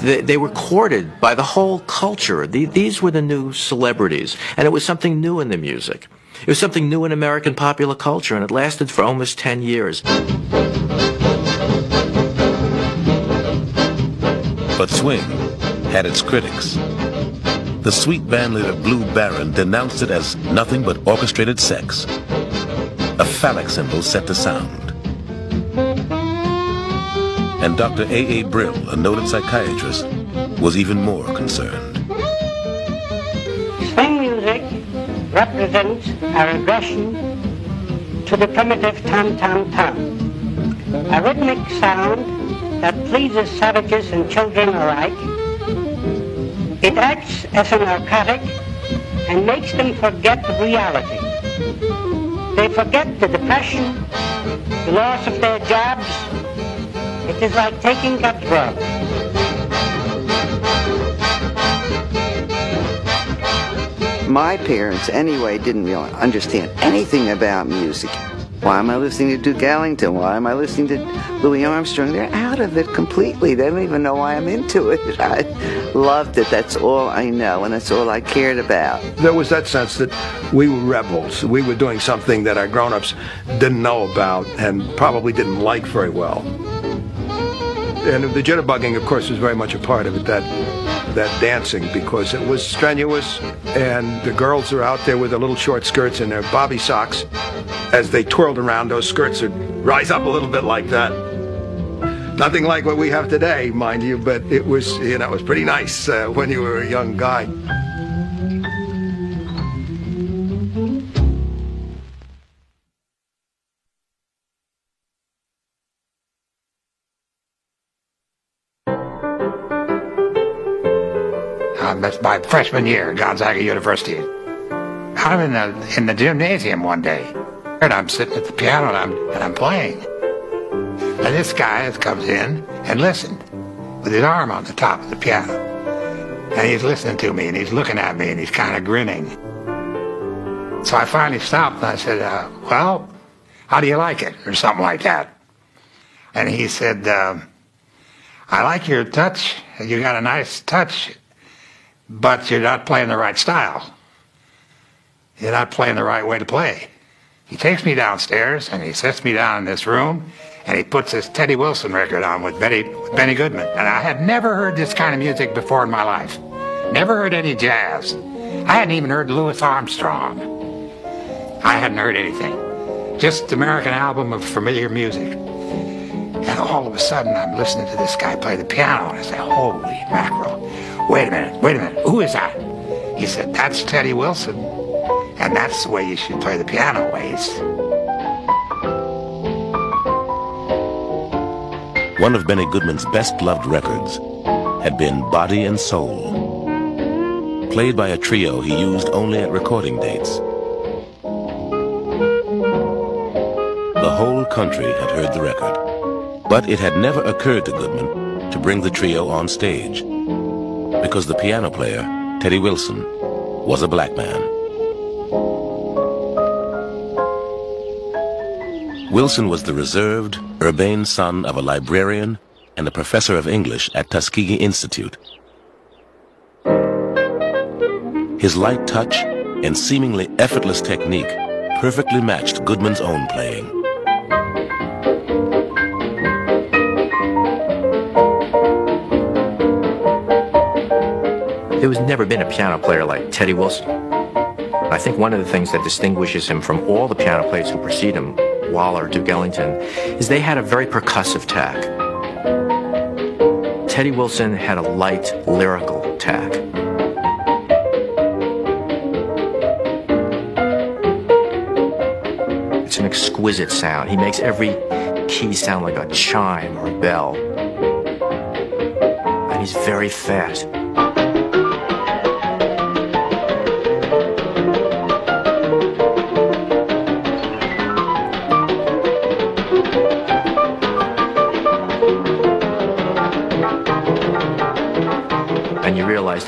They, they were courted by the whole culture. The, these were the new celebrities, and it was something new in the music. It was something new in American popular culture, and it lasted for almost 10 years. But swing had its critics. The sweet bandleader Blue Barron denounced it as nothing but orchestrated sex, a phallic symbol set to sound. And Dr. A. A. Brill, a noted psychiatrist, was even more concerned. Swing music represents a regression to the primitive tam-tam-tam, a rhythmic sound that pleases savages and children alike. It acts as a narcotic and makes them forget reality. They forget the depression, the loss of their jobs. It is like taking a drug. My parents, anyway, didn't really understand anything about music. Why am I listening to Duke Ellington? Why am I listening to Louis Armstrong? They're out of it completely. They don't even know why I'm into it. I loved it. That's all I know, and that's all I cared about. There was that sense that we were rebels. We were doing something that our grown-ups didn't know about and probably didn't like very well. And the jitterbugging, of course, was very much a part of it, that that dancing, because it was strenuous, and the girls are out there with their little short skirts and their bobby socks. As they twirled around, those skirts would rise up a little bit like that. Nothing like what we have today, mind you, but it was, you know, it was pretty nice uh, when you were a young guy. Um, that's my freshman year at Gonzaga University. I'm in the in the gymnasium one day, and I'm sitting at the piano and I'm and I'm playing. And this guy comes in and listened with his arm on the top of the piano, and he's listening to me and he's looking at me and he's kind of grinning. So I finally stopped and I said, uh, "Well, how do you like it?" or something like that. And he said, um, "I like your touch. You got a nice touch." but you're not playing the right style. You're not playing the right way to play. He takes me downstairs and he sets me down in this room and he puts this Teddy Wilson record on with Benny, with Benny Goodman. And I had never heard this kind of music before in my life. Never heard any jazz. I hadn't even heard Louis Armstrong. I hadn't heard anything. Just American album of familiar music. And all of a sudden I'm listening to this guy play the piano and I say, holy mackerel. Wait a minute, wait a minute, who is that? He said, that's Teddy Wilson. And that's the way you should play the piano, Waze. One of Benny Goodman's best loved records had been Body and Soul, played by a trio he used only at recording dates. The whole country had heard the record, but it had never occurred to Goodman to bring the trio on stage because the piano player, Teddy Wilson, was a black man. Wilson was the reserved, urbane son of a librarian and a professor of English at Tuskegee Institute. His light touch and seemingly effortless technique perfectly matched Goodman's own playing. There has never been a piano player like Teddy Wilson. I think one of the things that distinguishes him from all the piano players who precede him, Waller, Duke Ellington, is they had a very percussive tack. Teddy Wilson had a light, lyrical tack. It's an exquisite sound. He makes every key sound like a chime or a bell. And he's very fast.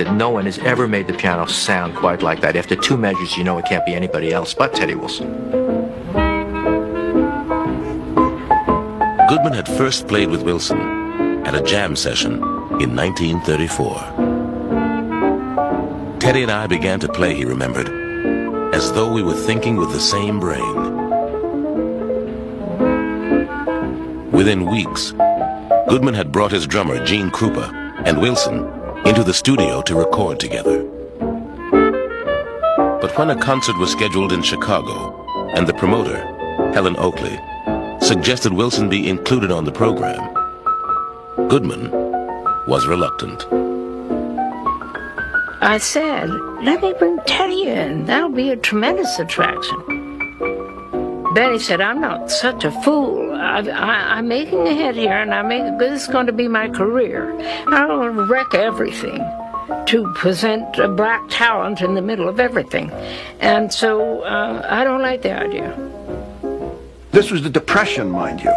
That no one has ever made the piano sound quite like that. After two measures, you know it can't be anybody else but Teddy Wilson. Goodman had first played with Wilson at a jam session in 1934. Teddy and I began to play, he remembered, as though we were thinking with the same brain. Within weeks, Goodman had brought his drummer, Gene Krupa, and Wilson into the studio to record together. But when a concert was scheduled in Chicago, and the promoter, Helen Oakley, suggested Wilson be included on the program, Goodman was reluctant. I said, let me bring Teddy in. That'll be a tremendous attraction. Benny said, I'm not such a fool. I, I'm making a hit here, and I make this is going to be my career. I don't want to wreck everything to present a black talent in the middle of everything. And so uh, I don't like the idea. This was the Depression, mind you.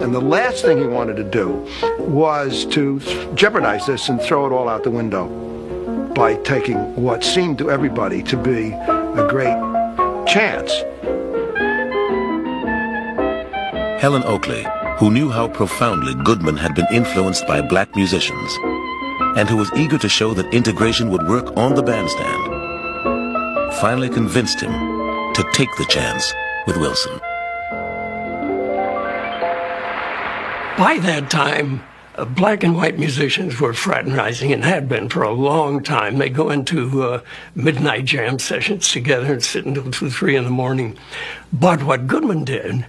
And the last thing he wanted to do was to jeopardize this and throw it all out the window by taking what seemed to everybody to be a great chance. Helen Oakley, who knew how profoundly Goodman had been influenced by black musicians, and who was eager to show that integration would work on the bandstand, finally convinced him to take the chance with Wilson. By that time, uh, black and white musicians were fraternizing and had been for a long time. They go into uh, midnight jam sessions together and sit until two, three in the morning. But what Goodman did,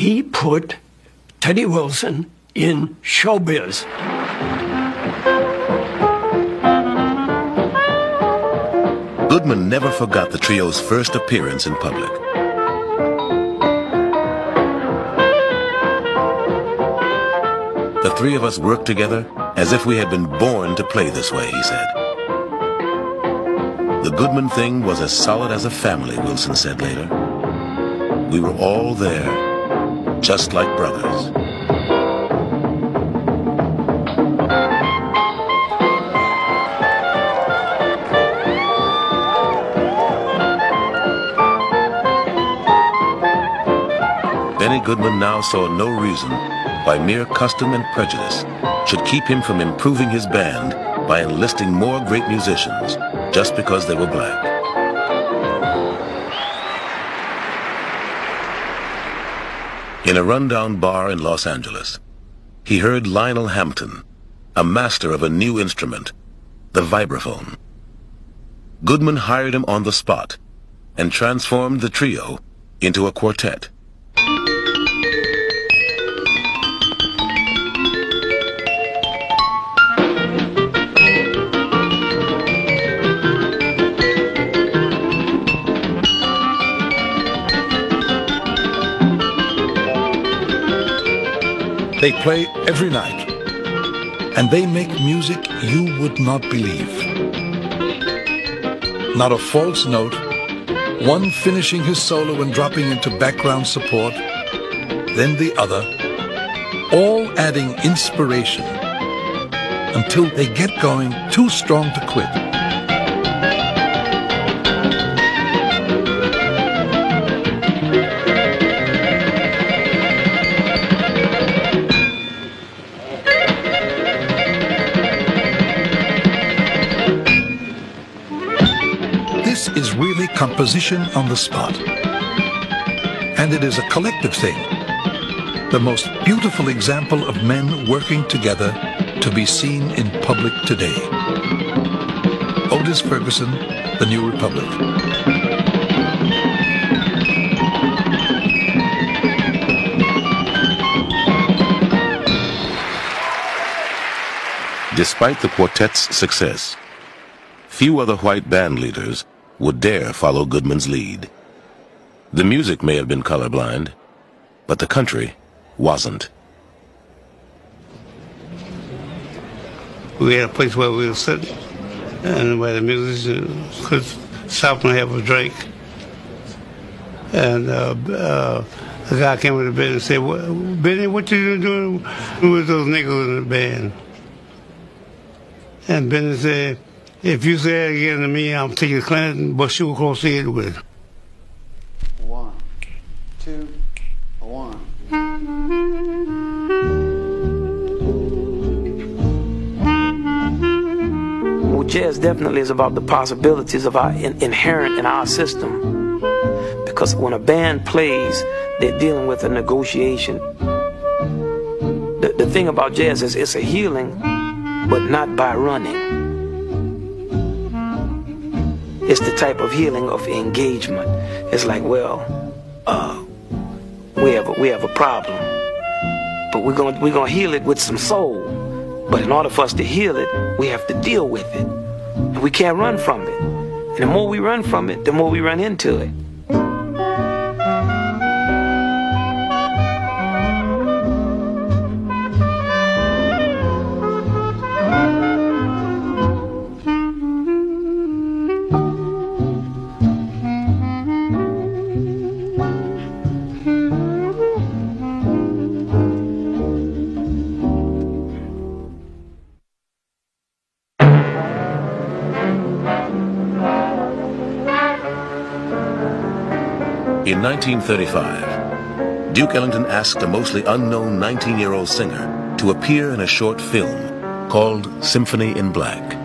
he put Teddy Wilson in showbiz. Goodman never forgot the trio's first appearance in public. The three of us worked together as if we had been born to play this way, he said. The Goodman thing was as solid as a family, Wilson said later. We were all there, just like brothers. Benny Goodman now saw no reason why mere custom and prejudice should keep him from improving his band by enlisting more great musicians just because they were black. In a rundown bar in Los Angeles, he heard Lionel Hampton, a master of a new instrument, the vibraphone. Goodman hired him on the spot and transformed the trio into a quartet. They play every night. And they make music you would not believe. Not a false note, one finishing his solo and dropping into background support, then the other, all adding inspiration until they get going too strong to quit. Composition on the spot. And it is a collective thing. The most beautiful example of men working together to be seen in public today. Otis Ferguson, The New Republic. Despite the quartet's success, few other white band leaders would dare follow Goodman's lead. The music may have been colorblind, but the country wasn't. We had a place where we would sit and where the musicians could stop and have a drink. And uh, uh, the guy came to the band and said, "What- Benny, what you doing with those niggas in the band? And Benny said, if you say it again to me, I'm taking the Clinton but bust you across the head with. One, two, one. Well, jazz definitely is about the possibilities of our in, inherent in our system. Because when a band plays, they're dealing with a negotiation. The, the thing about jazz is it's a healing, but not by running. It's the type of healing of engagement. It's like, well, uh, we have a, we have a problem, but we're gonna we're gonna heal it with some soul. But in order for us to heal it, we have to deal with it. And we can't run from it. And the more we run from it, the more we run into it. 1935, Duke Ellington asked a mostly unknown 19 year old singer to appear in a short film called Symphony in Black.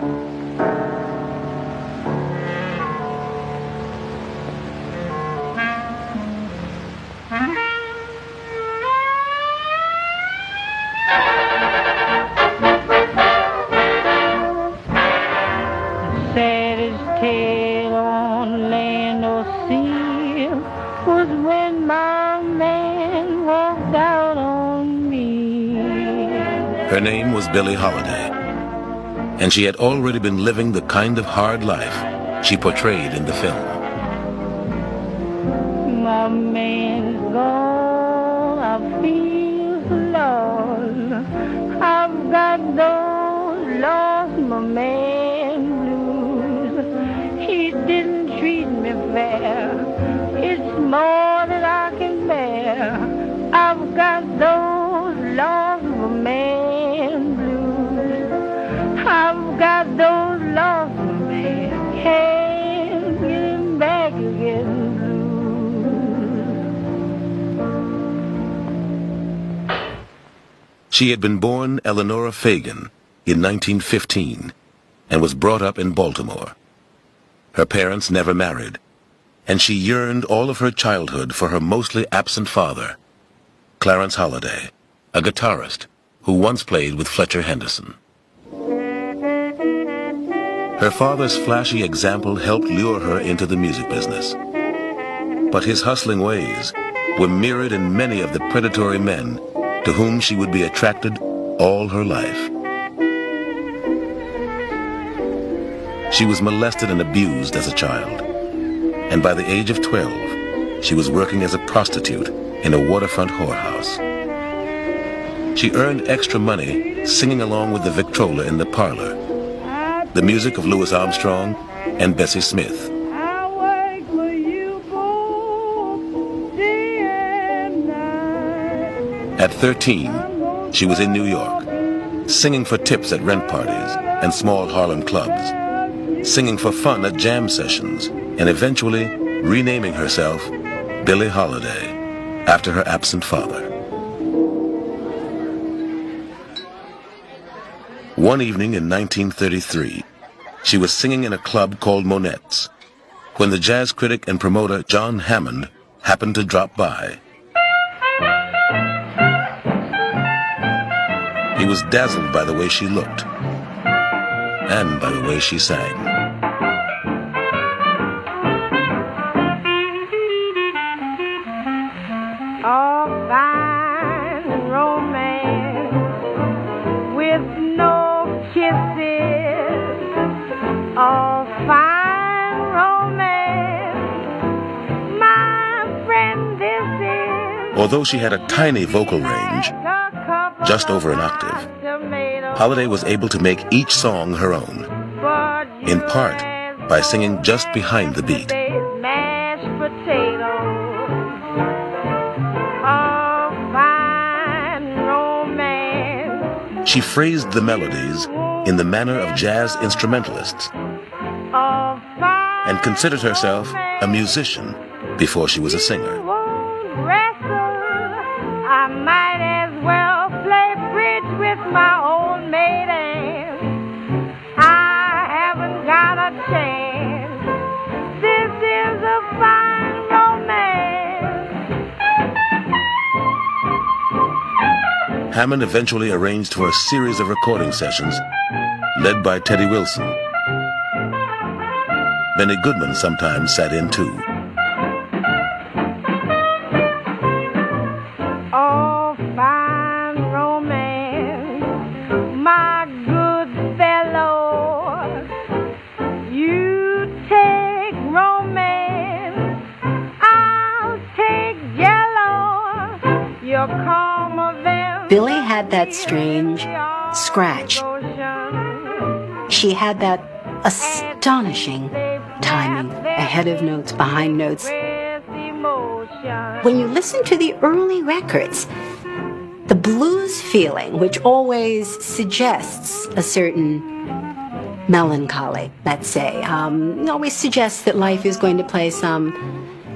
Billie Holiday, and she had already been living the kind of hard life she portrayed in the film. She had been born Eleanora Fagan in 1915 and was brought up in Baltimore. Her parents never married, and she yearned all of her childhood for her mostly absent father, Clarence Holiday, a guitarist who once played with Fletcher Henderson. Her father's flashy example helped lure her into the music business. But his hustling ways were mirrored in many of the predatory men to whom she would be attracted all her life. She was molested and abused as a child, and by the age of 12, she was working as a prostitute in a waterfront whorehouse. She earned extra money singing along with the Victrola in the parlor, the music of Louis Armstrong and Bessie Smith. At 13, she was in New York, singing for tips at rent parties and small Harlem clubs, singing for fun at jam sessions, and eventually renaming herself Billie Holiday after her absent father. One evening in 1933, she was singing in a club called Monette's when the jazz critic and promoter John Hammond happened to drop by. He was dazzled by the way she looked and by the way she sang. all fine romance with no kisses. All fine romance, my friend. Although she had a tiny vocal range, just over an octave, Holiday was able to make each song her own, in part by singing just behind the beat. She phrased the melodies in the manner of jazz instrumentalists and considered herself a musician before she was a singer. Hammond eventually arranged for a series of recording sessions led by Teddy Wilson. Benny Goodman sometimes sat in too. She had that astonishing timing, ahead of notes, behind notes. When you listen to the early records, the blues feeling, which always suggests a certain melancholy, let's say, um, always suggests that life is going to play some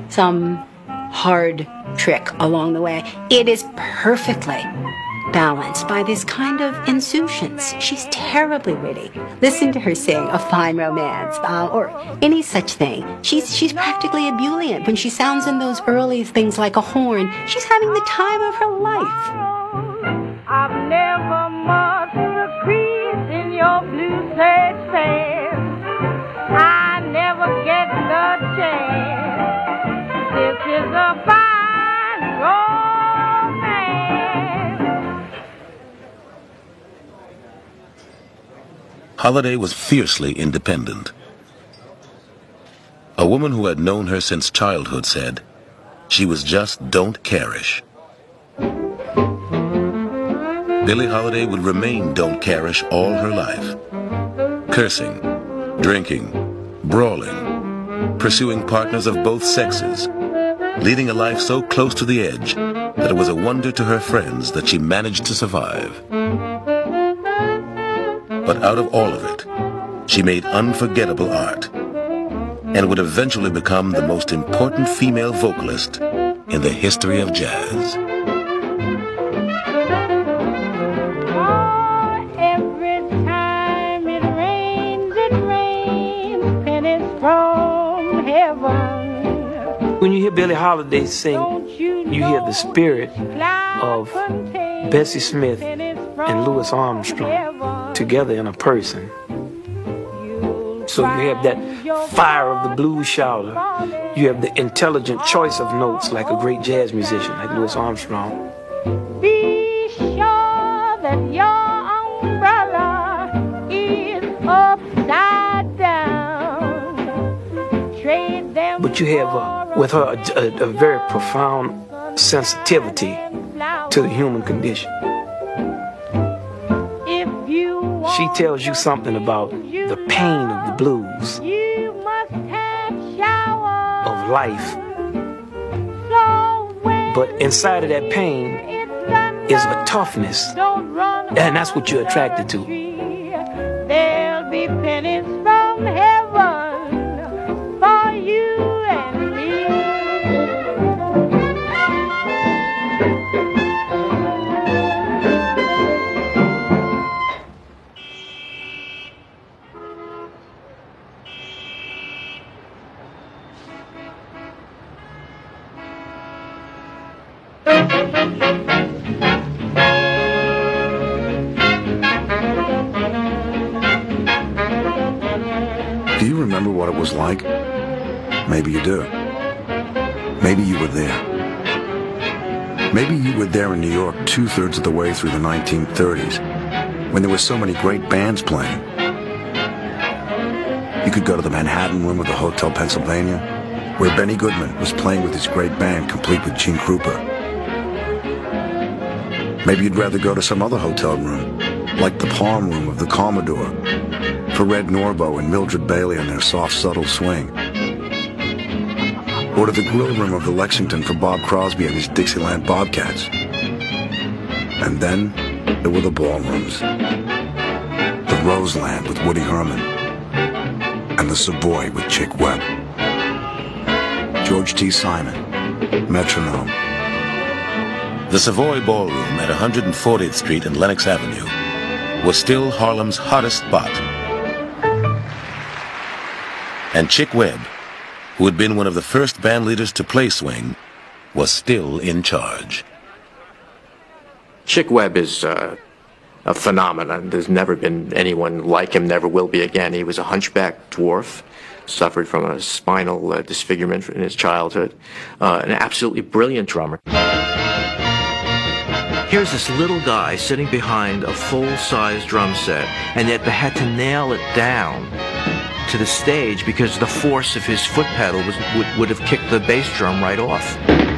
some hard trick along the way. It is perfectly balanced by this kind of insouciance. She's terribly witty. Listen to her sing "A Fine Romance" uh, or any such thing. She's she's practically ebullient when she sounds in those early things like a horn. She's having the time of her life. I've never marked the crease in your blue serge pants. I never get the chance. This is a fine romance. Holiday was fiercely independent. A woman who had known her since childhood said, she was just don't care-ish. Billie Holiday would remain don't care-ish all her life. Cursing, drinking, brawling, pursuing partners of both sexes, leading a life so close to the edge that it was a wonder to her friends that she managed to survive. But out of all of it, she made unforgettable art and would eventually become the most important female vocalist in the history of jazz. Ah, every time it rains, it rains pennies from heaven. When you hear Billie Holiday sing, you hear the spirit of Bessie Smith and Louis Armstrong together in a person. So you have that fire of the blues shouter. You have the intelligent choice of notes like a great jazz musician like Louis Armstrong. Be sure that your umbrella is upside down. But you have uh, with her a, a- a very profound sensitivity to the human condition. She tells you something about the pain of the blues, of life. But inside of that pain is a toughness, and that's what you're attracted to. York two thirds of the way through the 1930s, when there were so many great bands playing. You could go to the Manhattan Room of the Hotel Pennsylvania, where Benny Goodman was playing with his great band, complete with Gene Krupa. Maybe you'd rather go to some other hotel room, like the Palm Room of the Commodore, for Red Norvo and Mildred Bailey and their soft, subtle swing. Or to the grill room of the Lexington for Bob Crosby and his Dixieland Bobcats. And then there were the ballrooms. The Roseland with Woody Herman. And the Savoy with Chick Webb. George T. Simon, Metronome. The Savoy Ballroom at 140th Street and Lenox Avenue was still Harlem's hottest spot. And Chick Webb, who had been one of the first band leaders to play swing, was still in charge. Chick Webb is uh, a phenomenon. There's never been anyone like him, never will be again. He was a hunchback dwarf, suffered from a spinal uh, disfigurement in his childhood, uh, an absolutely brilliant drummer. Here's this little guy sitting behind a full-size drum set, and yet they had to nail it down to the stage because the force of his foot pedal was, would, would have kicked the bass drum right off.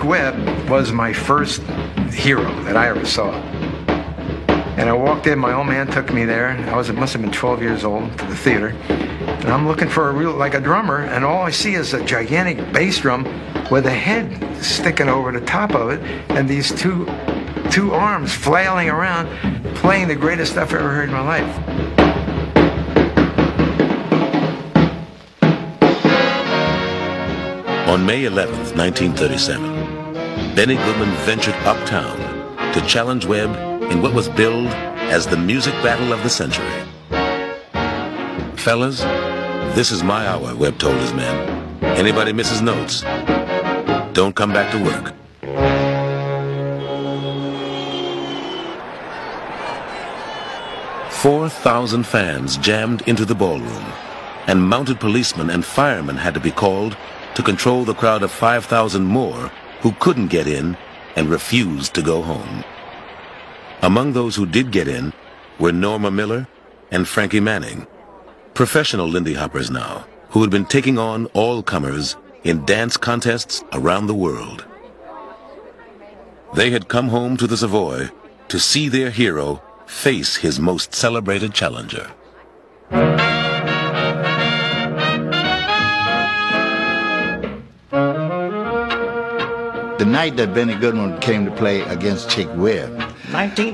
Chick Webb was my first hero that I ever saw. And I walked in, my old man took me there. I was, must have been 12 years old to the theater. And I'm looking for a real, like a drummer, and all I see is a gigantic bass drum with a head sticking over the top of it, and these two, two arms flailing around, playing the greatest stuff I ever heard in my life. On May 11, 1937, Benny Goodman ventured uptown to challenge Webb in what was billed as the music battle of the century. Fellas, this is my hour, Webb told his men. Anybody misses notes, don't come back to work. Four thousand fans jammed into the ballroom, and mounted policemen and firemen had to be called to control the crowd of 5,000 more who couldn't get in and refused to go home. Among those who did get in were Norma Miller and Frankie Manning, professional Lindy Hoppers now, who had been taking on all comers in dance contests around the world. They had come home to the Savoy to see their hero face his most celebrated challenger. The night that Benny Goodman came to play against Chick Webb,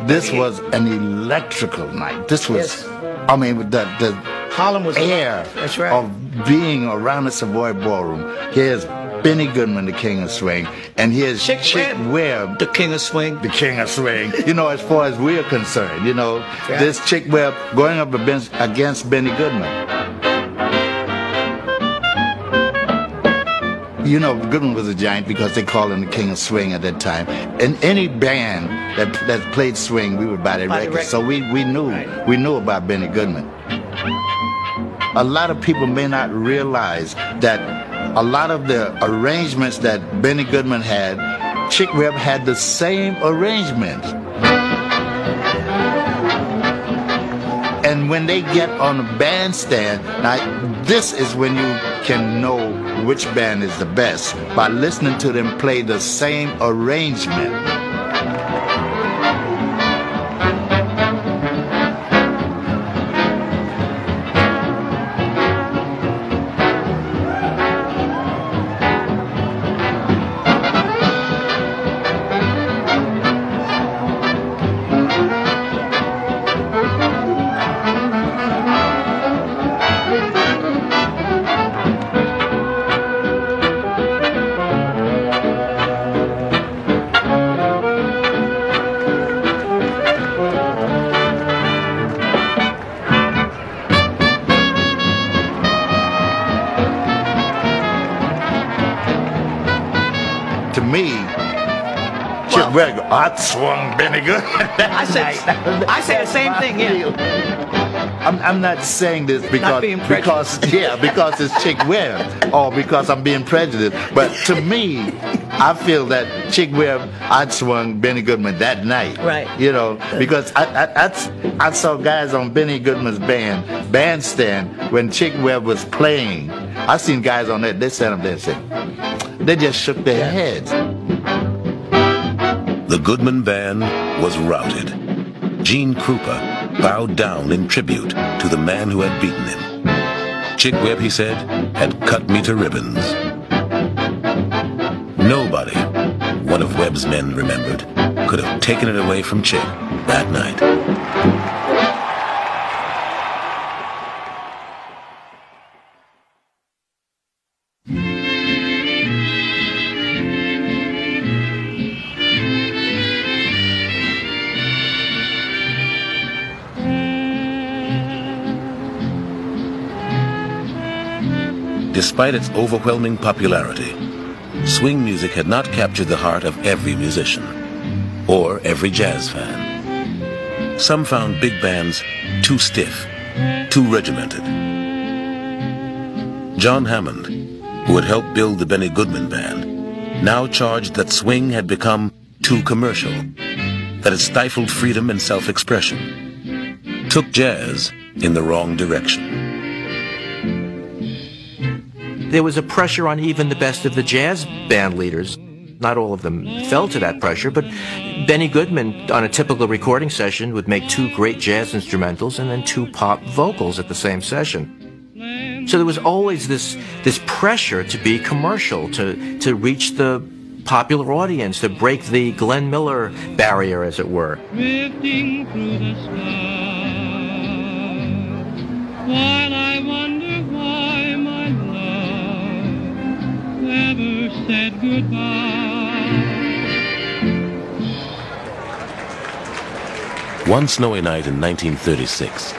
this was an electrical night. This was, I mean, the the Harlem was air That's right. of being around the Savoy Ballroom. Here's Benny Goodman, the king of swing, and here's Chick, Webb, the king of swing. the king of swing. you know, as far as we're concerned, you know, Yeah. this Chick Webb going up against Benny Goodman. You know, Goodman was a giant because they called him the king of swing at that time. And any band that that played swing, we would buy their records. So we, we knew we knew about Benny Goodman. A lot of people may not realize that a lot of the arrangements that Benny Goodman had, Chick Webb had the same arrangements. And when they get on the bandstand, now this is when you can know which band is the best by listening to them play the same arrangement. I swung Benny Goodman. I said, I said the same thing. Yeah. I'm, I'm not saying this because because yeah because it's Chick Webb or because I'm being prejudiced. But to me, I feel that Chick Webb I swung Benny Goodman that night. Right. You know because I I, I, I saw guys on Benny Goodman's band bandstand when Chick Webb was playing. I seen guys on that, they sat up there and said, they just shook their heads. The Goodman Band was routed. Gene Krupa bowed down in tribute to the man who had beaten him. Chick Webb, he said, had cut me to ribbons. Nobody, one of Webb's men remembered, could have taken it away from Chick that night. Despite its overwhelming popularity, swing music had not captured the heart of every musician or every jazz fan. Some found big bands too stiff, too regimented. John Hammond, who had helped build the Benny Goodman Band, now charged that swing had become too commercial, that it stifled freedom and self-expression, took jazz in the wrong direction. There was a pressure on even the best of the jazz band leaders. Not all of them fell to that pressure, but Benny Goodman, on a typical recording session, would make two great jazz instrumentals and then two pop vocals at the same session. So there was always this, this pressure to be commercial, to, to reach the popular audience, to break the Glenn Miller barrier, as it were. drifting through the sky. While I wonder ever said goodbye. One snowy night in 1936,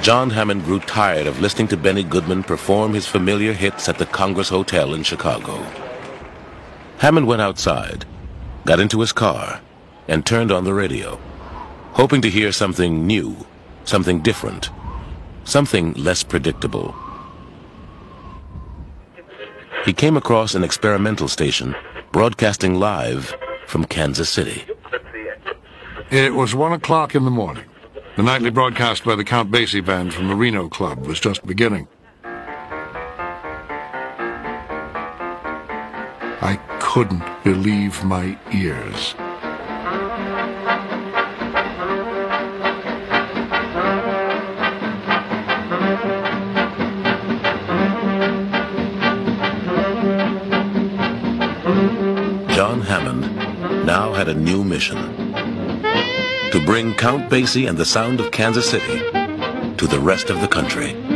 John Hammond grew tired of listening to Benny Goodman perform his familiar hits at the Congress Hotel in Chicago. Hammond went outside, got into his car, and turned on the radio, hoping to hear something new, something different, something less predictable. He came across an experimental station broadcasting live from Kansas City. It was one o'clock in the morning. The nightly broadcast by the Count Basie Band from the Reno Club was just beginning. I couldn't believe my ears. Had a new mission to bring Count Basie and the sound of Kansas City to the rest of the country.